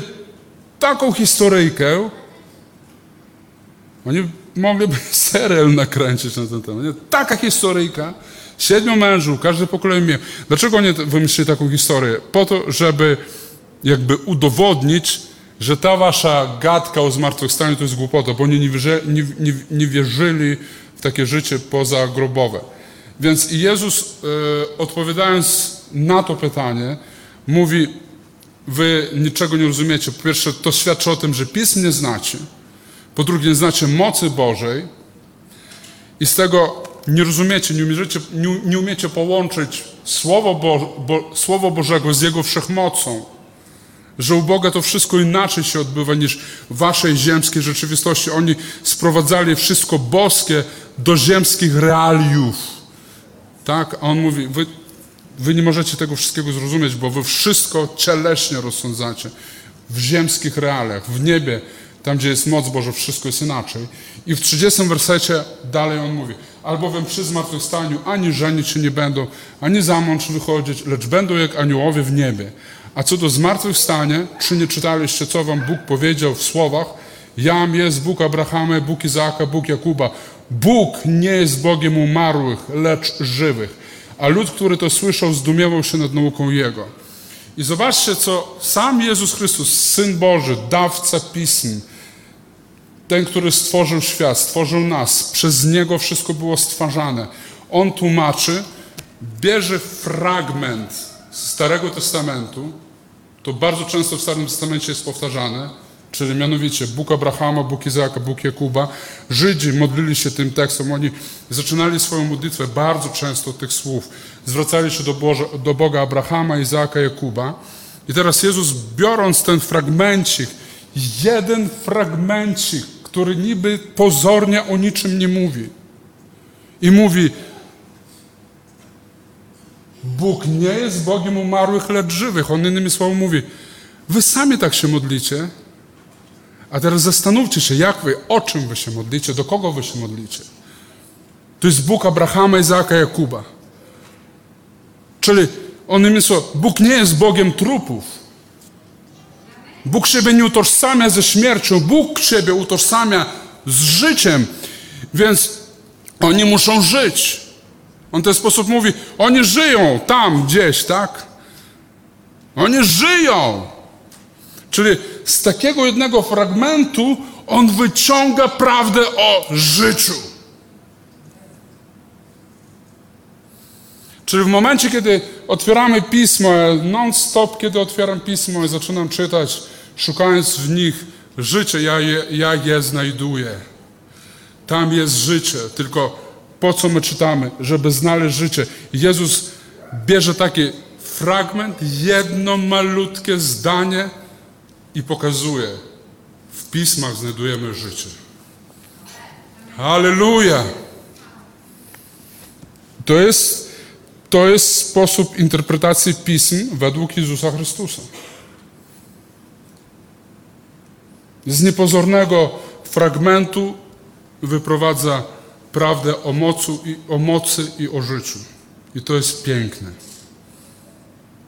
taką historyjkę, oni mogliby serial nakręcić na ten temat. Nie? Taka historyjka, siedmiu mężów, każdy pokolenie miał. Dlaczego oni wymyślili taką historię? Po to, żeby jakby udowodnić, że ta wasza gadka o zmartwychwstaniu to jest głupota, bo oni nie, wierzy, nie, nie, nie wierzyli w takie życie pozagrobowe. Więc Jezus e, odpowiadając na to pytanie, mówi, wy niczego nie rozumiecie. Po pierwsze, to świadczy o tym, że Pism nie znacie. Po drugie, nie znacie mocy Bożej i z tego nie rozumiecie, nie umiecie, nie, nie umiecie połączyć Słowo, Bo, Bo, Słowo Bożego z Jego wszechmocą. Że u Boga to wszystko inaczej się odbywa niż waszej ziemskiej rzeczywistości. Oni sprowadzali wszystko boskie do ziemskich realiów. Tak? A on mówi, wy, wy nie możecie tego wszystkiego zrozumieć, bo wy wszystko cieleśnie rozsądzacie. W ziemskich realiach, w niebie, tam gdzie jest moc Boża, wszystko jest inaczej. I w 30 wersecie dalej on mówi, albowiem przy zmartwychwstaniu ani żenić się nie będą, ani za mąż wychodzić, lecz będą jak aniołowie w niebie. A co do zmartwychwstania, czy nie czytaliście, co wam Bóg powiedział w słowach? Jam jest Bóg Abrahama, Bóg Izaaka, Bóg Jakuba. Bóg nie jest Bogiem umarłych, lecz żywych. a lud, który to słyszał, zdumiewał się nad nauką Jego. I zobaczcie, co sam Jezus Chrystus, Syn Boży, dawca pism, ten, który stworzył świat, stworzył nas, przez Niego wszystko było stwarzane. On tłumaczy, bierze fragment Starego Testamentu, to bardzo często w Starym Testamencie jest powtarzane, czyli mianowicie Bóg Abrahama, Bóg Izaaka, Bóg Jakuba. Żydzi modlili się tym tekstem, oni zaczynali swoją modlitwę bardzo często od tych słów. Zwracali się do, Boże, do Boga Abrahama, Izaaka, Jakuba. I teraz Jezus, biorąc ten fragmencik, jeden fragmencik, który niby pozornie o niczym nie mówi, i mówi, Bóg nie jest Bogiem umarłych, lecz żywych. On innymi słowy mówi, wy sami tak się modlicie, a teraz zastanówcie się, jak wy, o czym wy się modlicie, do kogo wy się modlicie. To jest Bóg Abrahama, Izaaka, Jakuba. Czyli, innymi słowy, Bóg nie jest Bogiem trupów. Bóg siebie nie utożsamia ze śmiercią, Bóg siebie utożsamia z życiem, więc oni muszą żyć. On w ten sposób mówi, oni żyją tam gdzieś, tak? Oni żyją. Czyli z takiego jednego fragmentu on wyciąga prawdę o życiu. Czyli w momencie, kiedy otwieramy pismo, non-stop, kiedy otwieram pismo i zaczynam czytać, szukając w nich życie, ja je, ja je znajduję. Tam jest życie, tylko po co my czytamy? Żeby znaleźć życie. Jezus bierze taki fragment, jedno malutkie zdanie i pokazuje. W pismach znajdujemy życie. Halleluja! To jest, to jest sposób interpretacji pism według Jezusa Chrystusa. Z niepozornego fragmentu wyprowadza prawdę o, mocu i, o mocy i o życiu. I to jest piękne.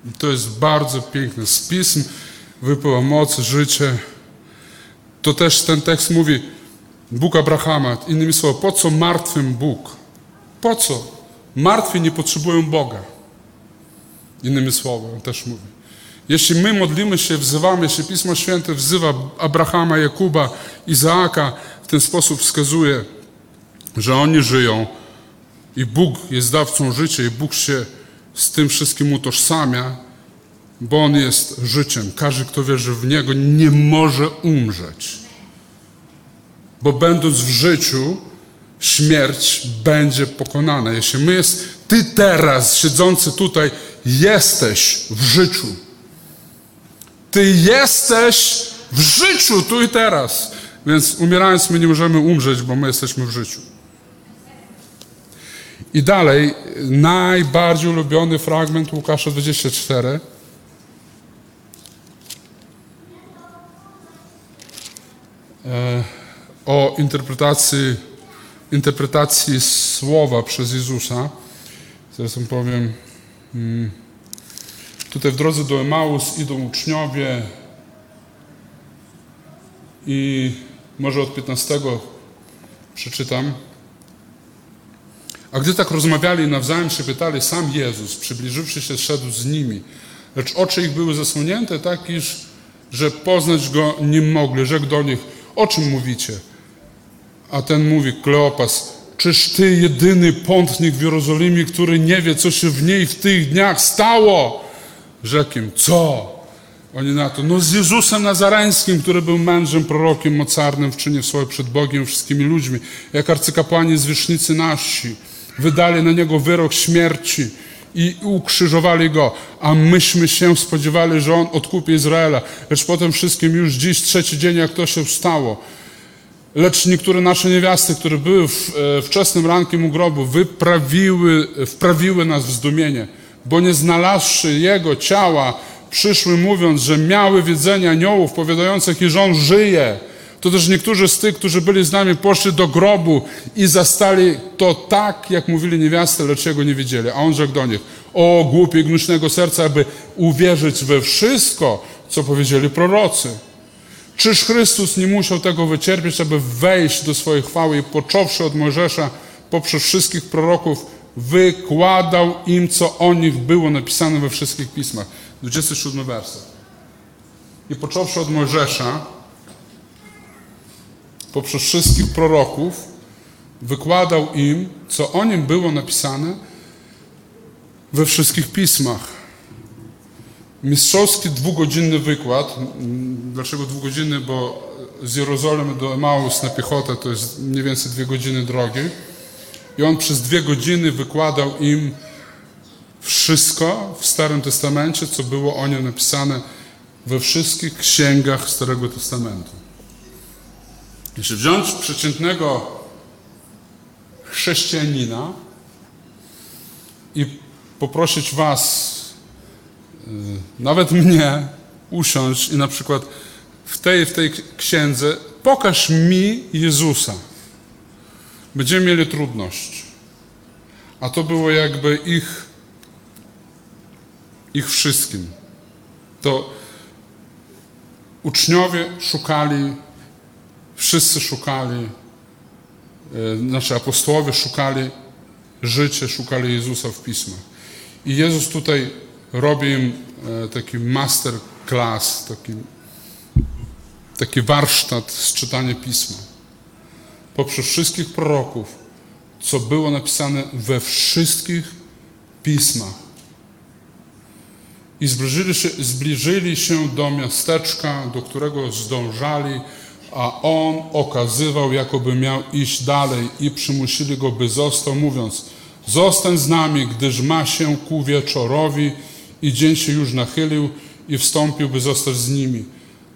I to jest bardzo piękne. Z pism wypływa moc, życie. To też ten tekst mówi Bóg Abrahama. Innymi słowy, po co martwym Bóg? Po co? Martwi nie potrzebują Boga. Innymi słowy, on też mówi. Jeśli my modlimy się, wzywamy, jeśli Pismo Święte wzywa Abrahama, Jakuba, Izaaka, w ten sposób wskazuje, że oni żyją i Bóg jest dawcą życia i Bóg się z tym wszystkim utożsamia, bo On jest życiem. Każdy, kto wierzy w Niego, nie może umrzeć. Bo będąc w życiu, śmierć będzie pokonana. Jeśli my jest, Ty teraz, siedzący tutaj, jesteś w życiu. Ty jesteś w życiu tu i teraz. Więc umierając my nie możemy umrzeć, bo my jesteśmy w życiu. I dalej, najbardziej ulubiony fragment Łukasza 24. E, o interpretacji, interpretacji słowa przez Jezusa. Zaraz wam powiem. mm, Tutaj w drodze do Emaus idą uczniowie i może od 15 przeczytam. A gdy tak rozmawiali nawzajem się pytali, sam Jezus, przybliżywszy się, szedł z nimi. Lecz oczy ich były zasłonięte tak, iż, że poznać go nie mogli. Rzekł do nich, o czym mówicie? A ten mówi, Kleopas, czyż ty jedyny pątnik w Jerozolimie, który nie wie, co się w niej w tych dniach stało? Rzekł im, co? Oni na to, no z Jezusem Nazareńskim, który był mężem, prorokiem, mocarnym w czynie swoim przed Bogiem, wszystkimi ludźmi, jak arcykapłani zwierzchnicy nasi, wydali na niego wyrok śmierci i ukrzyżowali go, a myśmy się spodziewali, że on odkupi Izraela, lecz potem wszystkim już dziś, trzeci dzień, jak to się stało. Lecz niektóre nasze niewiasty, które były w, e, wczesnym rankiem u grobu, wyprawiły, wprawiły nas w zdumienie, bo nie znalazłszy jego ciała, przyszły mówiąc, że miały wiedzenie aniołów powiadających, iż on żyje. To też niektórzy z tych, którzy byli z nami, poszli do grobu i zastali to tak, jak mówili niewiasty, lecz jego nie wiedzieli. A on rzekł do nich, o głupie gnuśnego serca, aby uwierzyć we wszystko, co powiedzieli prorocy. Czyż Chrystus nie musiał tego wycierpieć, aby wejść do swojej chwały i począwszy od Mojżesza, poprzez wszystkich proroków, wykładał im, co o nich było napisane we wszystkich pismach. 27 werset. I począwszy od Mojżesza, poprzez wszystkich proroków, wykładał im, co o nim było napisane we wszystkich pismach. Mistrzowski dwugodzinny wykład. Dlaczego dwugodzinny? Bo z Jerozolimy do Emaus na piechotę to jest mniej więcej dwie godziny drogi. I on przez dwie godziny wykładał im wszystko w Starym Testamencie, co było o nim napisane we wszystkich księgach Starego Testamentu. Jeśli wziąć przeciętnego chrześcijanina i poprosić Was, y, nawet mnie, usiąść i na przykład w tej w tej księdze pokaż mi Jezusa. Będziemy mieli trudność. A to było jakby ich, ich wszystkim. To uczniowie szukali, wszyscy szukali, e, znaczy apostołowie szukali życia, szukali Jezusa w pismach. I Jezus tutaj robi im e, taki master class, taki, taki warsztat z czytania pisma. Poprzez wszystkich proroków, co było napisane we wszystkich pismach. I zbliżyli się, zbliżyli się do miasteczka, do którego zdążali, a on okazywał, jakoby miał iść dalej i przymusili go, by został, mówiąc, zostań z nami, gdyż ma się ku wieczorowi i dzień się już nachylił i wstąpił, by zostać z nimi.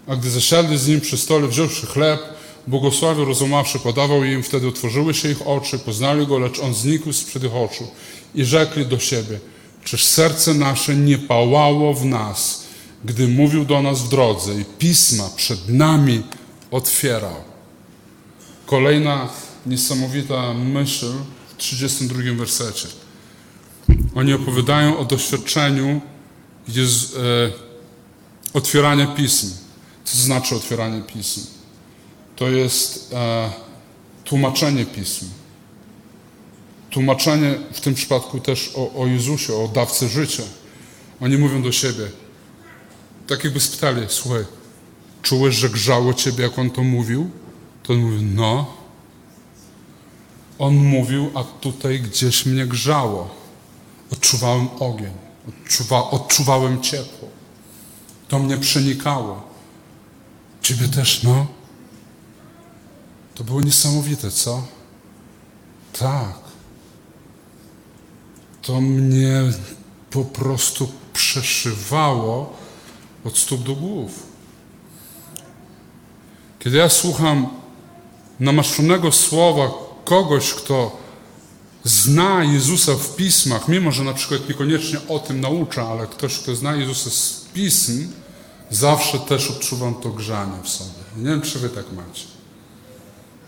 A gdy zasiadli z nim przy stole, wziąwszy chleb, błogosławił, rozumawszy, podawał im, wtedy otworzyły się ich oczy, poznali go, lecz on znikł sprzed ich oczu i rzekli do siebie, czyż serce nasze nie pałało w nas, gdy mówił do nas w drodze i pisma przed nami otwierał. Kolejna niesamowita myśl w 32 wersecie. Oni opowiadają o doświadczeniu Jezu, e, otwierania pism. Co znaczy otwieranie pism? To jest e, tłumaczenie pism. Tłumaczenie w tym przypadku też o, o Jezusie, o dawcy życia. Oni mówią do siebie, tak jakby spytali, słuchaj, czułeś, że grzało ciebie, jak on to mówił? To on mówi, no. On mówił, a tutaj gdzieś mnie grzało. Odczuwałem ogień, odczuwa, odczuwałem ciepło. To mnie przenikało. Ciebie też, no. To było niesamowite, co? Tak. To mnie po prostu przeszywało od stóp do głów. Kiedy ja słucham namaszczonego słowa kogoś, kto zna Jezusa w pismach, mimo że na przykład niekoniecznie o tym naucza, ale ktoś, kto zna Jezusa z pism, zawsze też odczuwam to grzanie w sobie. Nie wiem, czy wy tak macie.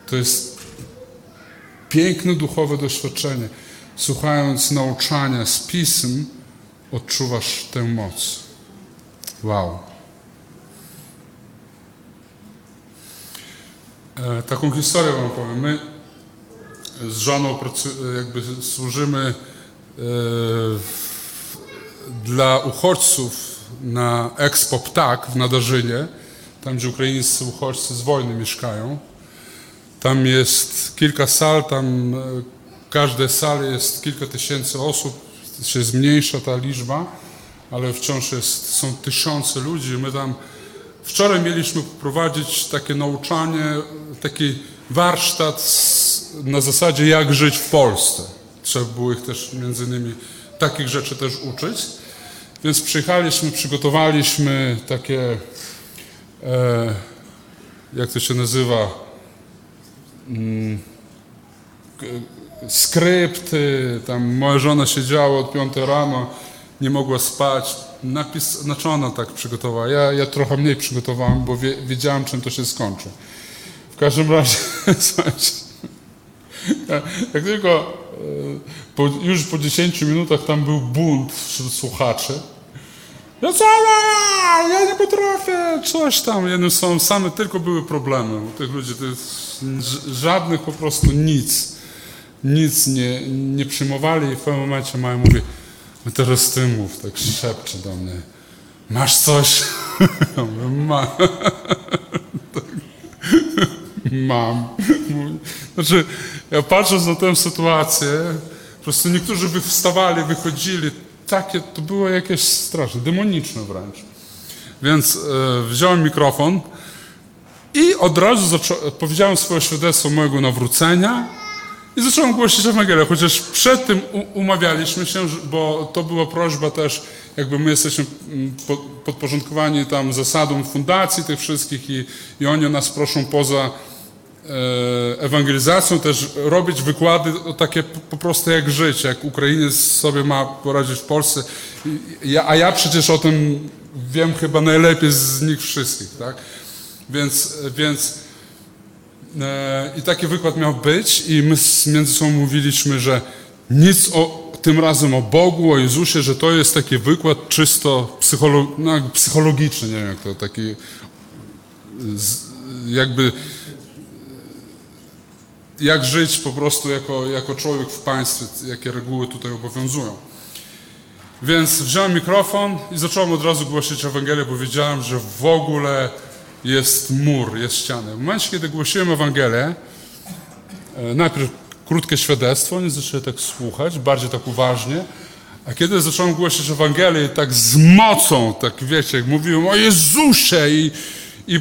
To jest piękne duchowe doświadczenie. Słuchając nauczania z pism, odczuwasz tę moc. Wow. Taką historię wam powiem. My z żoną jakby służymy e, dla uchodźców na Expo Ptak w Nadarzynie, tam gdzie ukraińscy uchodźcy z wojny mieszkają. Tam jest kilka sal, tam e, każde sale jest kilka tysięcy osób, się zmniejsza ta liczba, ale wciąż jest, są tysiące ludzi. My tam wczoraj mieliśmy poprowadzić takie nauczanie, taki warsztat z, na zasadzie jak żyć w Polsce. Trzeba było ich też między innymi takich rzeczy też uczyć. Więc przyjechaliśmy, przygotowaliśmy takie, e, jak to się nazywa, skrypty, tam moja żona siedziała od 5 rano, nie mogła spać. Napis, znaczy ona tak przygotowała. Ja, ja trochę mniej przygotowałem, bo wie, wiedziałem, czym to się skończy. W każdym razie, słuchajcie, jak tylko e, po, już po 10 minutach tam był bunt wśród słuchaczy. Ja co, ja, ja nie potrafię, coś tam. Jednym słowem, same tylko były problemy u tych ludzi. To jest żadnych po prostu nic. nic nie, nie przyjmowali i w pewnym momencie Maja mówi, no teraz ty mów, tak szepcze do mnie. Masz coś? Ja mówię, mam. Mam. Znaczy, ja patrząc na tę sytuację, po prostu niektórzy by wstawali, wychodzili, takie, to było jakieś straszne, demoniczne wręcz. Więc e, wziąłem mikrofon i od razu powiedziałem swoje świadectwo mojego nawrócenia i zacząłem głosić Ewangelię, chociaż przed tym umawialiśmy się, bo to była prośba też, jakby my jesteśmy mm, po- podporządkowani tam zasadom fundacji tych wszystkich i, i oni nas proszą poza ewangelizacją też robić wykłady takie po prostu jak żyć, jak Ukrainiec sobie ma poradzić w Polsce. A ja przecież o tym wiem chyba najlepiej z nich wszystkich, tak? Więc, więc e, i taki wykład miał być i my między sobą mówiliśmy, że nic o, tym razem o Bogu, o Jezusie, że to jest taki wykład czysto psycholo, no, psychologiczny, nie wiem jak to, taki z, jakby jak żyć po prostu jako, jako człowiek w państwie, jakie reguły tutaj obowiązują. Więc wziąłem mikrofon i zacząłem od razu głosić Ewangelię, bo wiedziałem, że w ogóle jest mur, jest ściana. W momencie, kiedy głosiłem Ewangelię, e, najpierw krótkie świadectwo, oni zaczęli tak słuchać, bardziej tak uważnie, a kiedy zacząłem głosić Ewangelię tak z mocą, tak wiecie, jak mówiłem o Jezusie i, i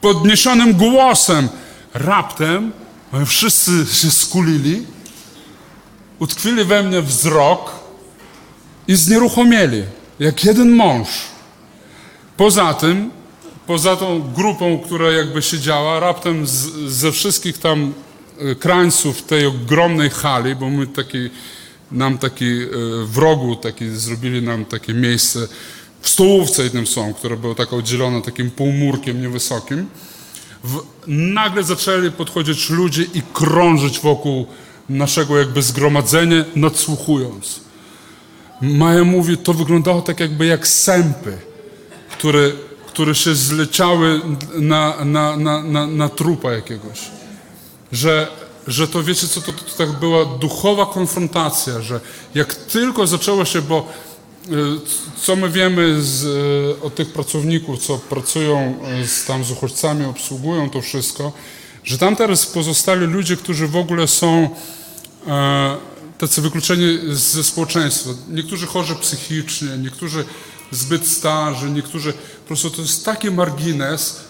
podniesionym głosem, raptem oni wszyscy się skulili, utkwili we mnie wzrok i znieruchomieli, jak jeden mąż. Poza tym, poza tą grupą, która jakby siedziała, raptem z, ze wszystkich tam e, krańców tej ogromnej hali, bo my taki, nam taki e, w rogu taki, zrobili nam takie miejsce w stołówce jednym są, które było tak oddzielone takim półmurkiem niewysokim, w, nagle zaczęli podchodzić ludzie i krążyć wokół naszego jakby zgromadzenia, nadsłuchując. Maja mówi, to wyglądało tak jakby jak sępy, które, które się zleciały na, na, na, na, na trupa jakiegoś. Że, że to wiecie co, to, to tak była duchowa konfrontacja, że jak tylko zaczęło się, bo co my wiemy z, y, od tych pracowników, co pracują y, z, tam z uchodźcami, obsługują to wszystko, że tam teraz pozostali ludzie, którzy w ogóle są e, tacy wykluczeni ze społeczeństwa. Niektórzy chorzy psychicznie, niektórzy zbyt starzy, niektórzy po prostu to jest taki margines,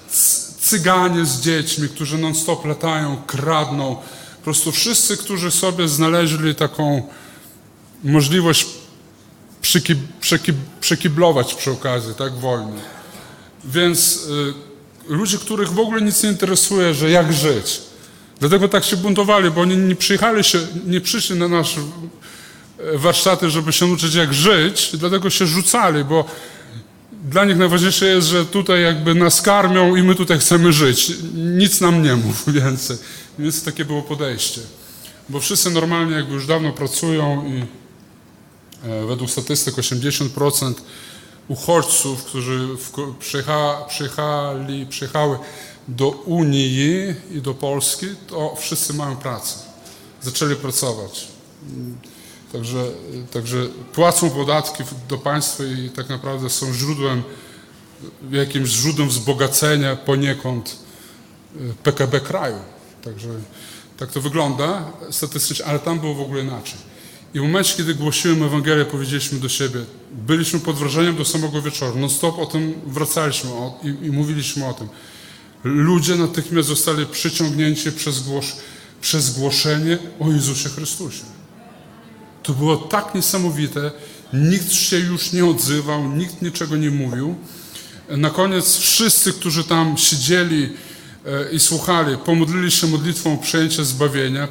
cyganie z dziećmi, którzy non-stop latają, kradną. Po prostu wszyscy, którzy sobie znaleźli taką możliwość przyki, przeki, przekiblować przy okazji, tak, wojny. Więc y, ludzie, których w ogóle nic nie interesuje, że jak żyć. Dlatego tak się buntowali, bo oni nie przyjechali się, nie przyszli na nasze e, warsztaty, żeby się uczyć jak żyć, dlatego się rzucali, bo dla nich najważniejsze jest, że tutaj jakby nas karmią i my tutaj chcemy żyć. Nic nam nie mów więcej. Więc takie było podejście. Bo wszyscy normalnie jakby już dawno pracują i według statystyk 80% uchodźców, którzy przyjechali, przyjechały do Unii i do Polski, to wszyscy mają pracę. Zaczęli pracować. Także, także płacą podatki do państwa i tak naprawdę są źródłem, jakimś źródłem wzbogacenia poniekąd y, PKB kraju. Także tak to wygląda statystycznie, ale tam było w ogóle inaczej. I w momencie, kiedy głosiłem Ewangelię, powiedzieliśmy do siebie, byliśmy pod wrażeniem do samego wieczoru, non stop o tym wracaliśmy o, i, i mówiliśmy o tym. Ludzie natychmiast zostali przyciągnięci przez, głos, przez głoszenie o Jezusie Chrystusie. To było tak niesamowite, nikt się już nie odzywał, nikt niczego nie mówił. Na koniec wszyscy, którzy tam siedzieli e, i słuchali, pomodlili się modlitwą o przejęcie zbawienia,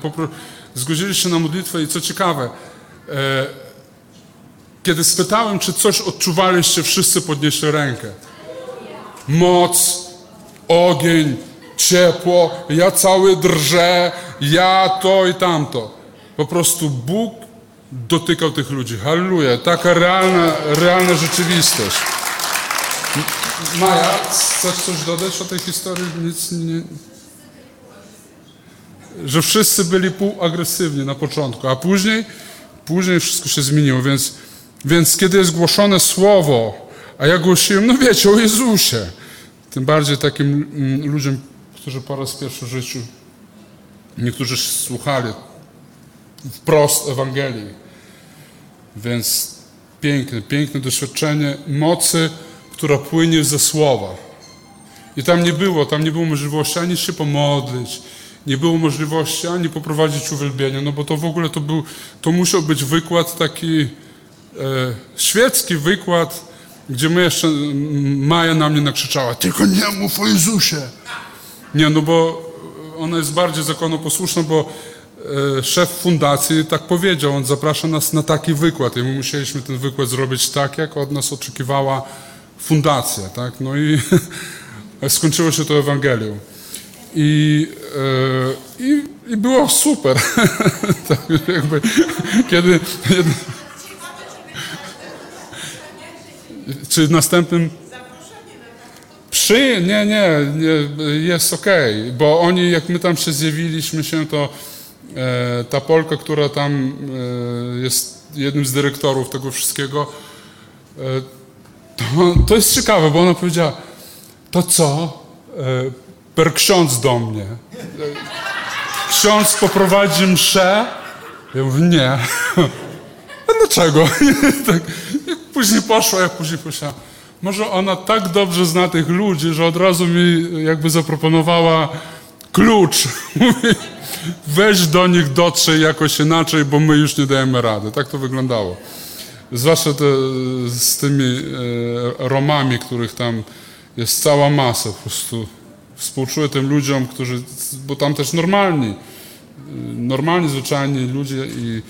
zgodzili się na modlitwę i co ciekawe, kiedy spytałem, czy coś odczuwaliście, wszyscy podnieśli rękę. Moc, ogień, ciepło, ja cały drżę, ja to i tamto. Po prostu Bóg dotykał tych ludzi. Halleluja. Taka realna, realna rzeczywistość. Maja, chcesz coś dodać o tej historii? Nic nie... że wszyscy byli półagresywni na początku, a później, później wszystko się zmieniło, więc, więc kiedy jest głoszone słowo, a ja głosiłem, no wiecie, o Jezusie, tym bardziej takim mm, ludziom, którzy po raz pierwszy w życiu, niektórzy słuchali wprost Ewangelii, więc piękne, piękne doświadczenie mocy, która płynie ze słowa. I tam nie było, tam nie było możliwości ani się pomodlić, nie było możliwości ani poprowadzić uwielbienia, no bo to w ogóle to był, to musiał być wykład taki e, świecki wykład, gdzie my jeszcze, m, Maja na mnie nakrzyczała, tylko nie mów o Jezusie. Nie, no bo ona jest bardziej zakonoposłuszna, bo e, szef fundacji tak powiedział, on zaprasza nas na taki wykład i my musieliśmy ten wykład zrobić tak, jak od nas oczekiwała fundacja, tak? No i skończyło się to Ewangelią. I, e, i, i było super. tak, jakby, kiedy, czy następnym przy, nie, nie, nie jest okej, bo oni, jak my tam się zjawiliśmy się, to e, ta Polka, która tam e, jest jednym z dyrektorów tego wszystkiego, e, to, to jest ciekawe, bo ona powiedziała, to co? Per ksiądz do mnie. Ksiądz poprowadzi mszę? Ja mówię, nie. A dlaczego? tak, później poszła, jak później poszła. Może ona tak dobrze zna tych ludzi, że od razu mi jakby zaproponowała klucz. Mówi, weź do nich, dotrzyj jakoś inaczej, bo my już nie dajemy rady. Tak to wyglądało. Zwłaszcza te, z tymi e, Romami, których tam jest cała masa. Po prostu współczuję tym ludziom, którzy, bo tam też normalni, normalni, zwyczajni ludzie i,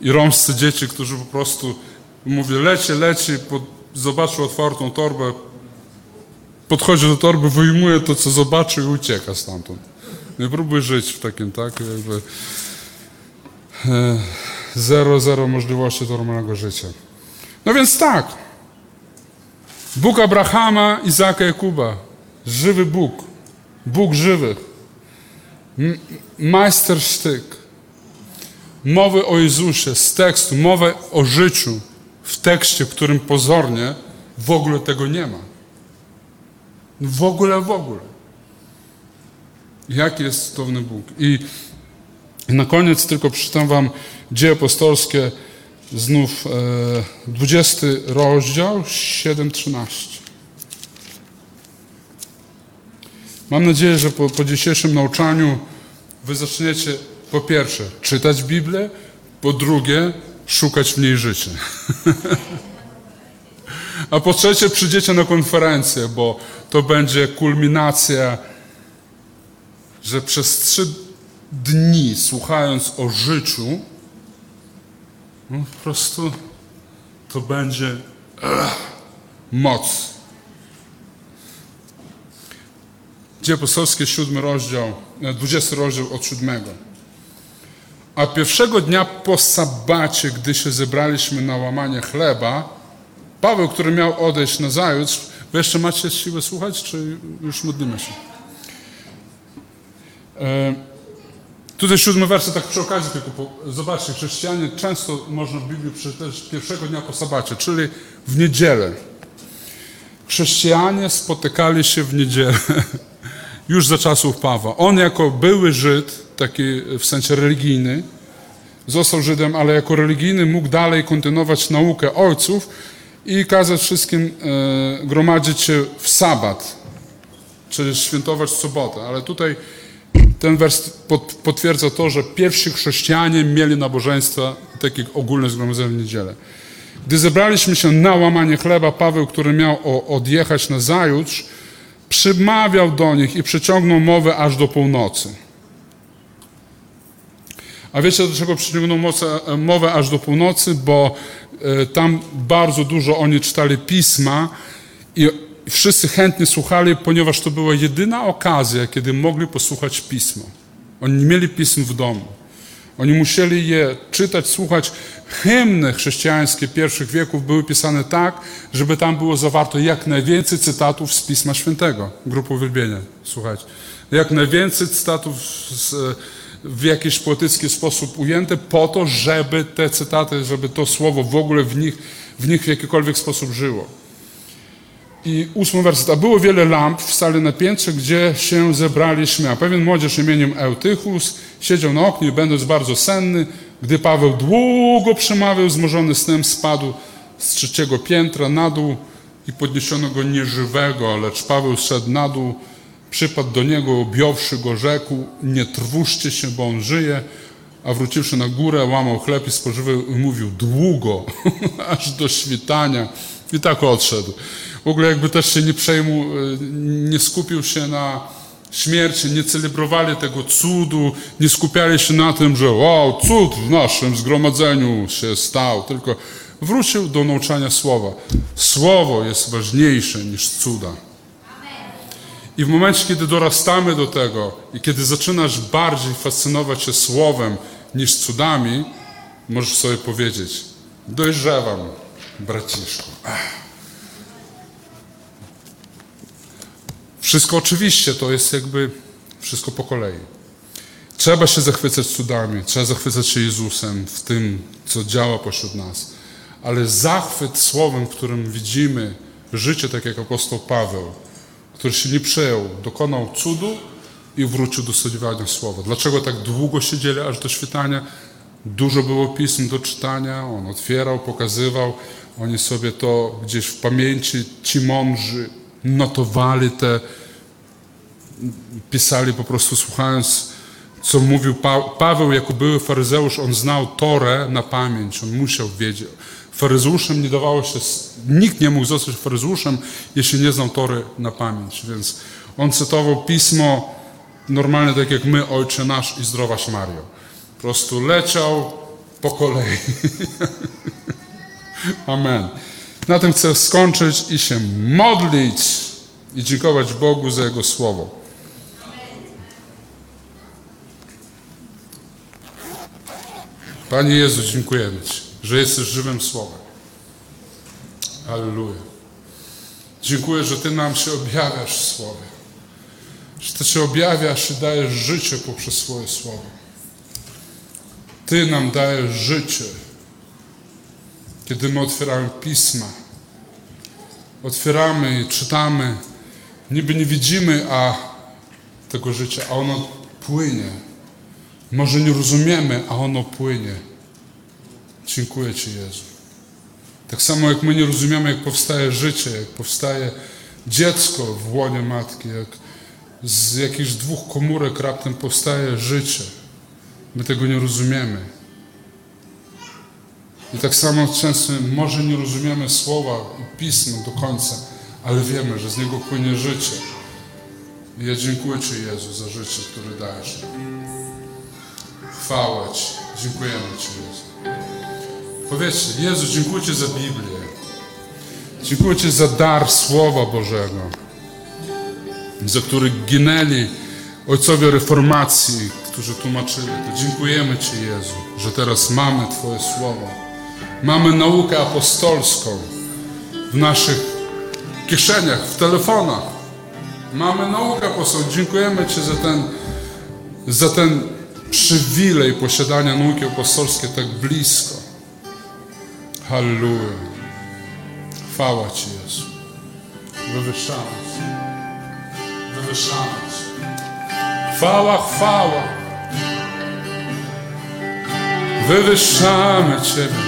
i romscy dzieci, którzy po prostu, mówię, leci, leci, zobaczył otwartą torbę, podchodzi do torby, wyjmuje to, co zobaczy i ucieka stamtąd. Nie próbuj żyć w takim, tak, jakby e, zero, zero możliwości normalnego życia. No więc tak, Bóg Abrahama, Izaka, Jakuba, żywy Bóg, Bóg żywych, majstersztyk, mowy o Jezusie z tekstu, mowę o życiu w tekście, w którym pozornie w ogóle tego nie ma. W ogóle, w ogóle. Jaki jest cudowny Bóg. I na koniec tylko przeczytam wam dzieje apostolskie, znów e, 20 rozdział, 7-13. Mam nadzieję, że po, po dzisiejszym nauczaniu wy zaczniecie po pierwsze czytać Biblię, po drugie szukać w niej życia. A po trzecie przyjdziecie na konferencję, bo to będzie kulminacja, że przez trzy dni słuchając o życiu, no po prostu to będzie ech, moc. Dzieje apostolskie, siódmy rozdział, e, dwudziesty rozdział od siódmego. A pierwszego dnia po sabacie, gdy się zebraliśmy na łamanie chleba, Paweł, który miał odejść na zajutrz, wy jeszcze macie siłę słuchać, czy już modlimy się? E, tutaj siódmy werset, tak przy okazji tylko, po, zobaczcie, chrześcijanie często można w Biblii przeczytać pierwszego dnia po sabacie, czyli w niedzielę. Chrześcijanie spotykali się w niedzielę, już za czasów Pawła. On jako były Żyd, taki w sensie religijny, został Żydem, ale jako religijny mógł dalej kontynuować naukę ojców i kazać wszystkim e, gromadzić się w sabat, czyli świętować sobotę. Ale tutaj ten wers pot, potwierdza to, że pierwsi chrześcijanie mieli nabożeństwa, takie ogólne zgromadzenie w niedzielę. Gdy zebraliśmy się na łamanie chleba, Paweł, który miał odjechać na zajutrz, przymawiał do nich i przyciągnął mowę aż do północy. A wiecie, dlaczego przyciągnął mocę, mowę aż do północy? Bo e, tam bardzo dużo oni czytali pisma i wszyscy chętnie słuchali, ponieważ to była jedyna okazja, kiedy mogli posłuchać pisma. Oni nie mieli pism w domu. Oni musieli je czytać, słuchać. Hymny chrześcijańskie pierwszych wieków były pisane tak, żeby tam było zawarto jak najwięcej cytatów z Pisma Świętego. Grupa uwielbienia, słuchajcie. Jak najwięcej cytatów z, w jakiś poetycki sposób ujęte po to, żeby te cytaty, żeby to słowo w ogóle w nich, w nich w jakikolwiek sposób żyło. I ósmy werset. A było wiele lamp w sali na piętrze, gdzie się zebraliśmy. A pewien młodzież imieniem Eutychus siedział na oknie, będąc bardzo senny, gdy Paweł długo przemawiał, zmorzony snem, spadł z trzeciego piętra na dół i podniesiono go nieżywego, lecz Paweł szedł na dół, przypadł do niego, objąwszy go, rzekł, nie trwóżcie się, bo on żyje, a wróciwszy na górę, łamał chleb i spożywał i mówił długo, aż do świtania i tak odszedł. W ogóle jakby też się nie przejmu, nie skupił się na śmierci, nie celebrowali tego cudu, nie skupiali się na tym, że wow, cud w naszym zgromadzeniu się stał, tylko wrócił do nauczania słowa. Słowo jest ważniejsze niż cuda. I w momencie, kiedy dorastamy do tego i kiedy zaczynasz bardziej fascynować się słowem niż cudami, możesz sobie powiedzieć: dojrzewam, braciszku. Wszystko oczywiście to jest jakby wszystko po kolei. Trzeba się zachwycać cudami, trzeba zachwycać się Jezusem w tym, co działa pośród nas. Ale zachwyt słowem, w którym widzimy życie, tak jak apostoł Paweł, który się nie przejął, dokonał cudu i wrócił do studiowania słowa. Dlaczego tak długo siedzieli aż do świtania? Dużo było pism do czytania, on otwierał, pokazywał, oni sobie to gdzieś w pamięci, ci mądrzy, notowali te, pisali po prostu słuchając, co mówił pa Paweł jako były faryzeusz, on znał Torę na pamięć, on musiał wiedzieć. Faryzeuszem nie dawało się, nikt nie mógł zostać faryzeuszem, jeśli nie znał Tory na pamięć, więc on cytował pismo normalnie tak jak my, Ojcze Nasz i Zdrowaś Mario. Po prostu leciał po kolei. Amen. Na tym chcę skończyć i się modlić i dziękować Bogu za Jego Słowo. Panie Jezu, dziękujemy Ci, że jesteś żywym Słowem. Halleluja. Dziękuję, że Ty nam się objawiasz w Słowie. Że Ty się objawiasz i dajesz życie poprzez swoje Słowo. Ty nam dajesz życie kiedy my otwieramy pisma, otwieramy i czytamy, niby nie widzimy a tego życia, a ono płynie. Może nie rozumiemy, a ono płynie. Dziękuję Ci, Jezu. Tak samo jak my nie rozumiemy, jak powstaje życie, jak powstaje dziecko w łonie matki, jak z jakichś dwóch komórek raptem powstaje życie. My tego nie rozumiemy. I tak samo często może nie rozumiemy słowa i pisma do końca, ale wiemy, że z niego płynie życie. I ja dziękuję Ci, Jezu, za życie, które dajesz. Chwała Ci. Dziękujemy Ci, Jezu. Powiedzcie, Jezu, dziękuję Ci za Biblię. Dziękuję Ci za dar Słowa Bożego, za który ginęli ojcowie reformacji, którzy tłumaczyli to. Dziękujemy Ci, Jezu, że teraz mamy Twoje Słowo. Mamy naukę apostolską w naszych kieszeniach, w telefonach. Mamy naukę apostolską. Dziękujemy Ci za ten, za ten przywilej posiadania nauki apostolskiej tak blisko. Halleluja. Chwała Ci, Jezu. Wywyższamy Cię. Wywyższamy Cię. Chwała, chwała. Wywyższamy Ciebie.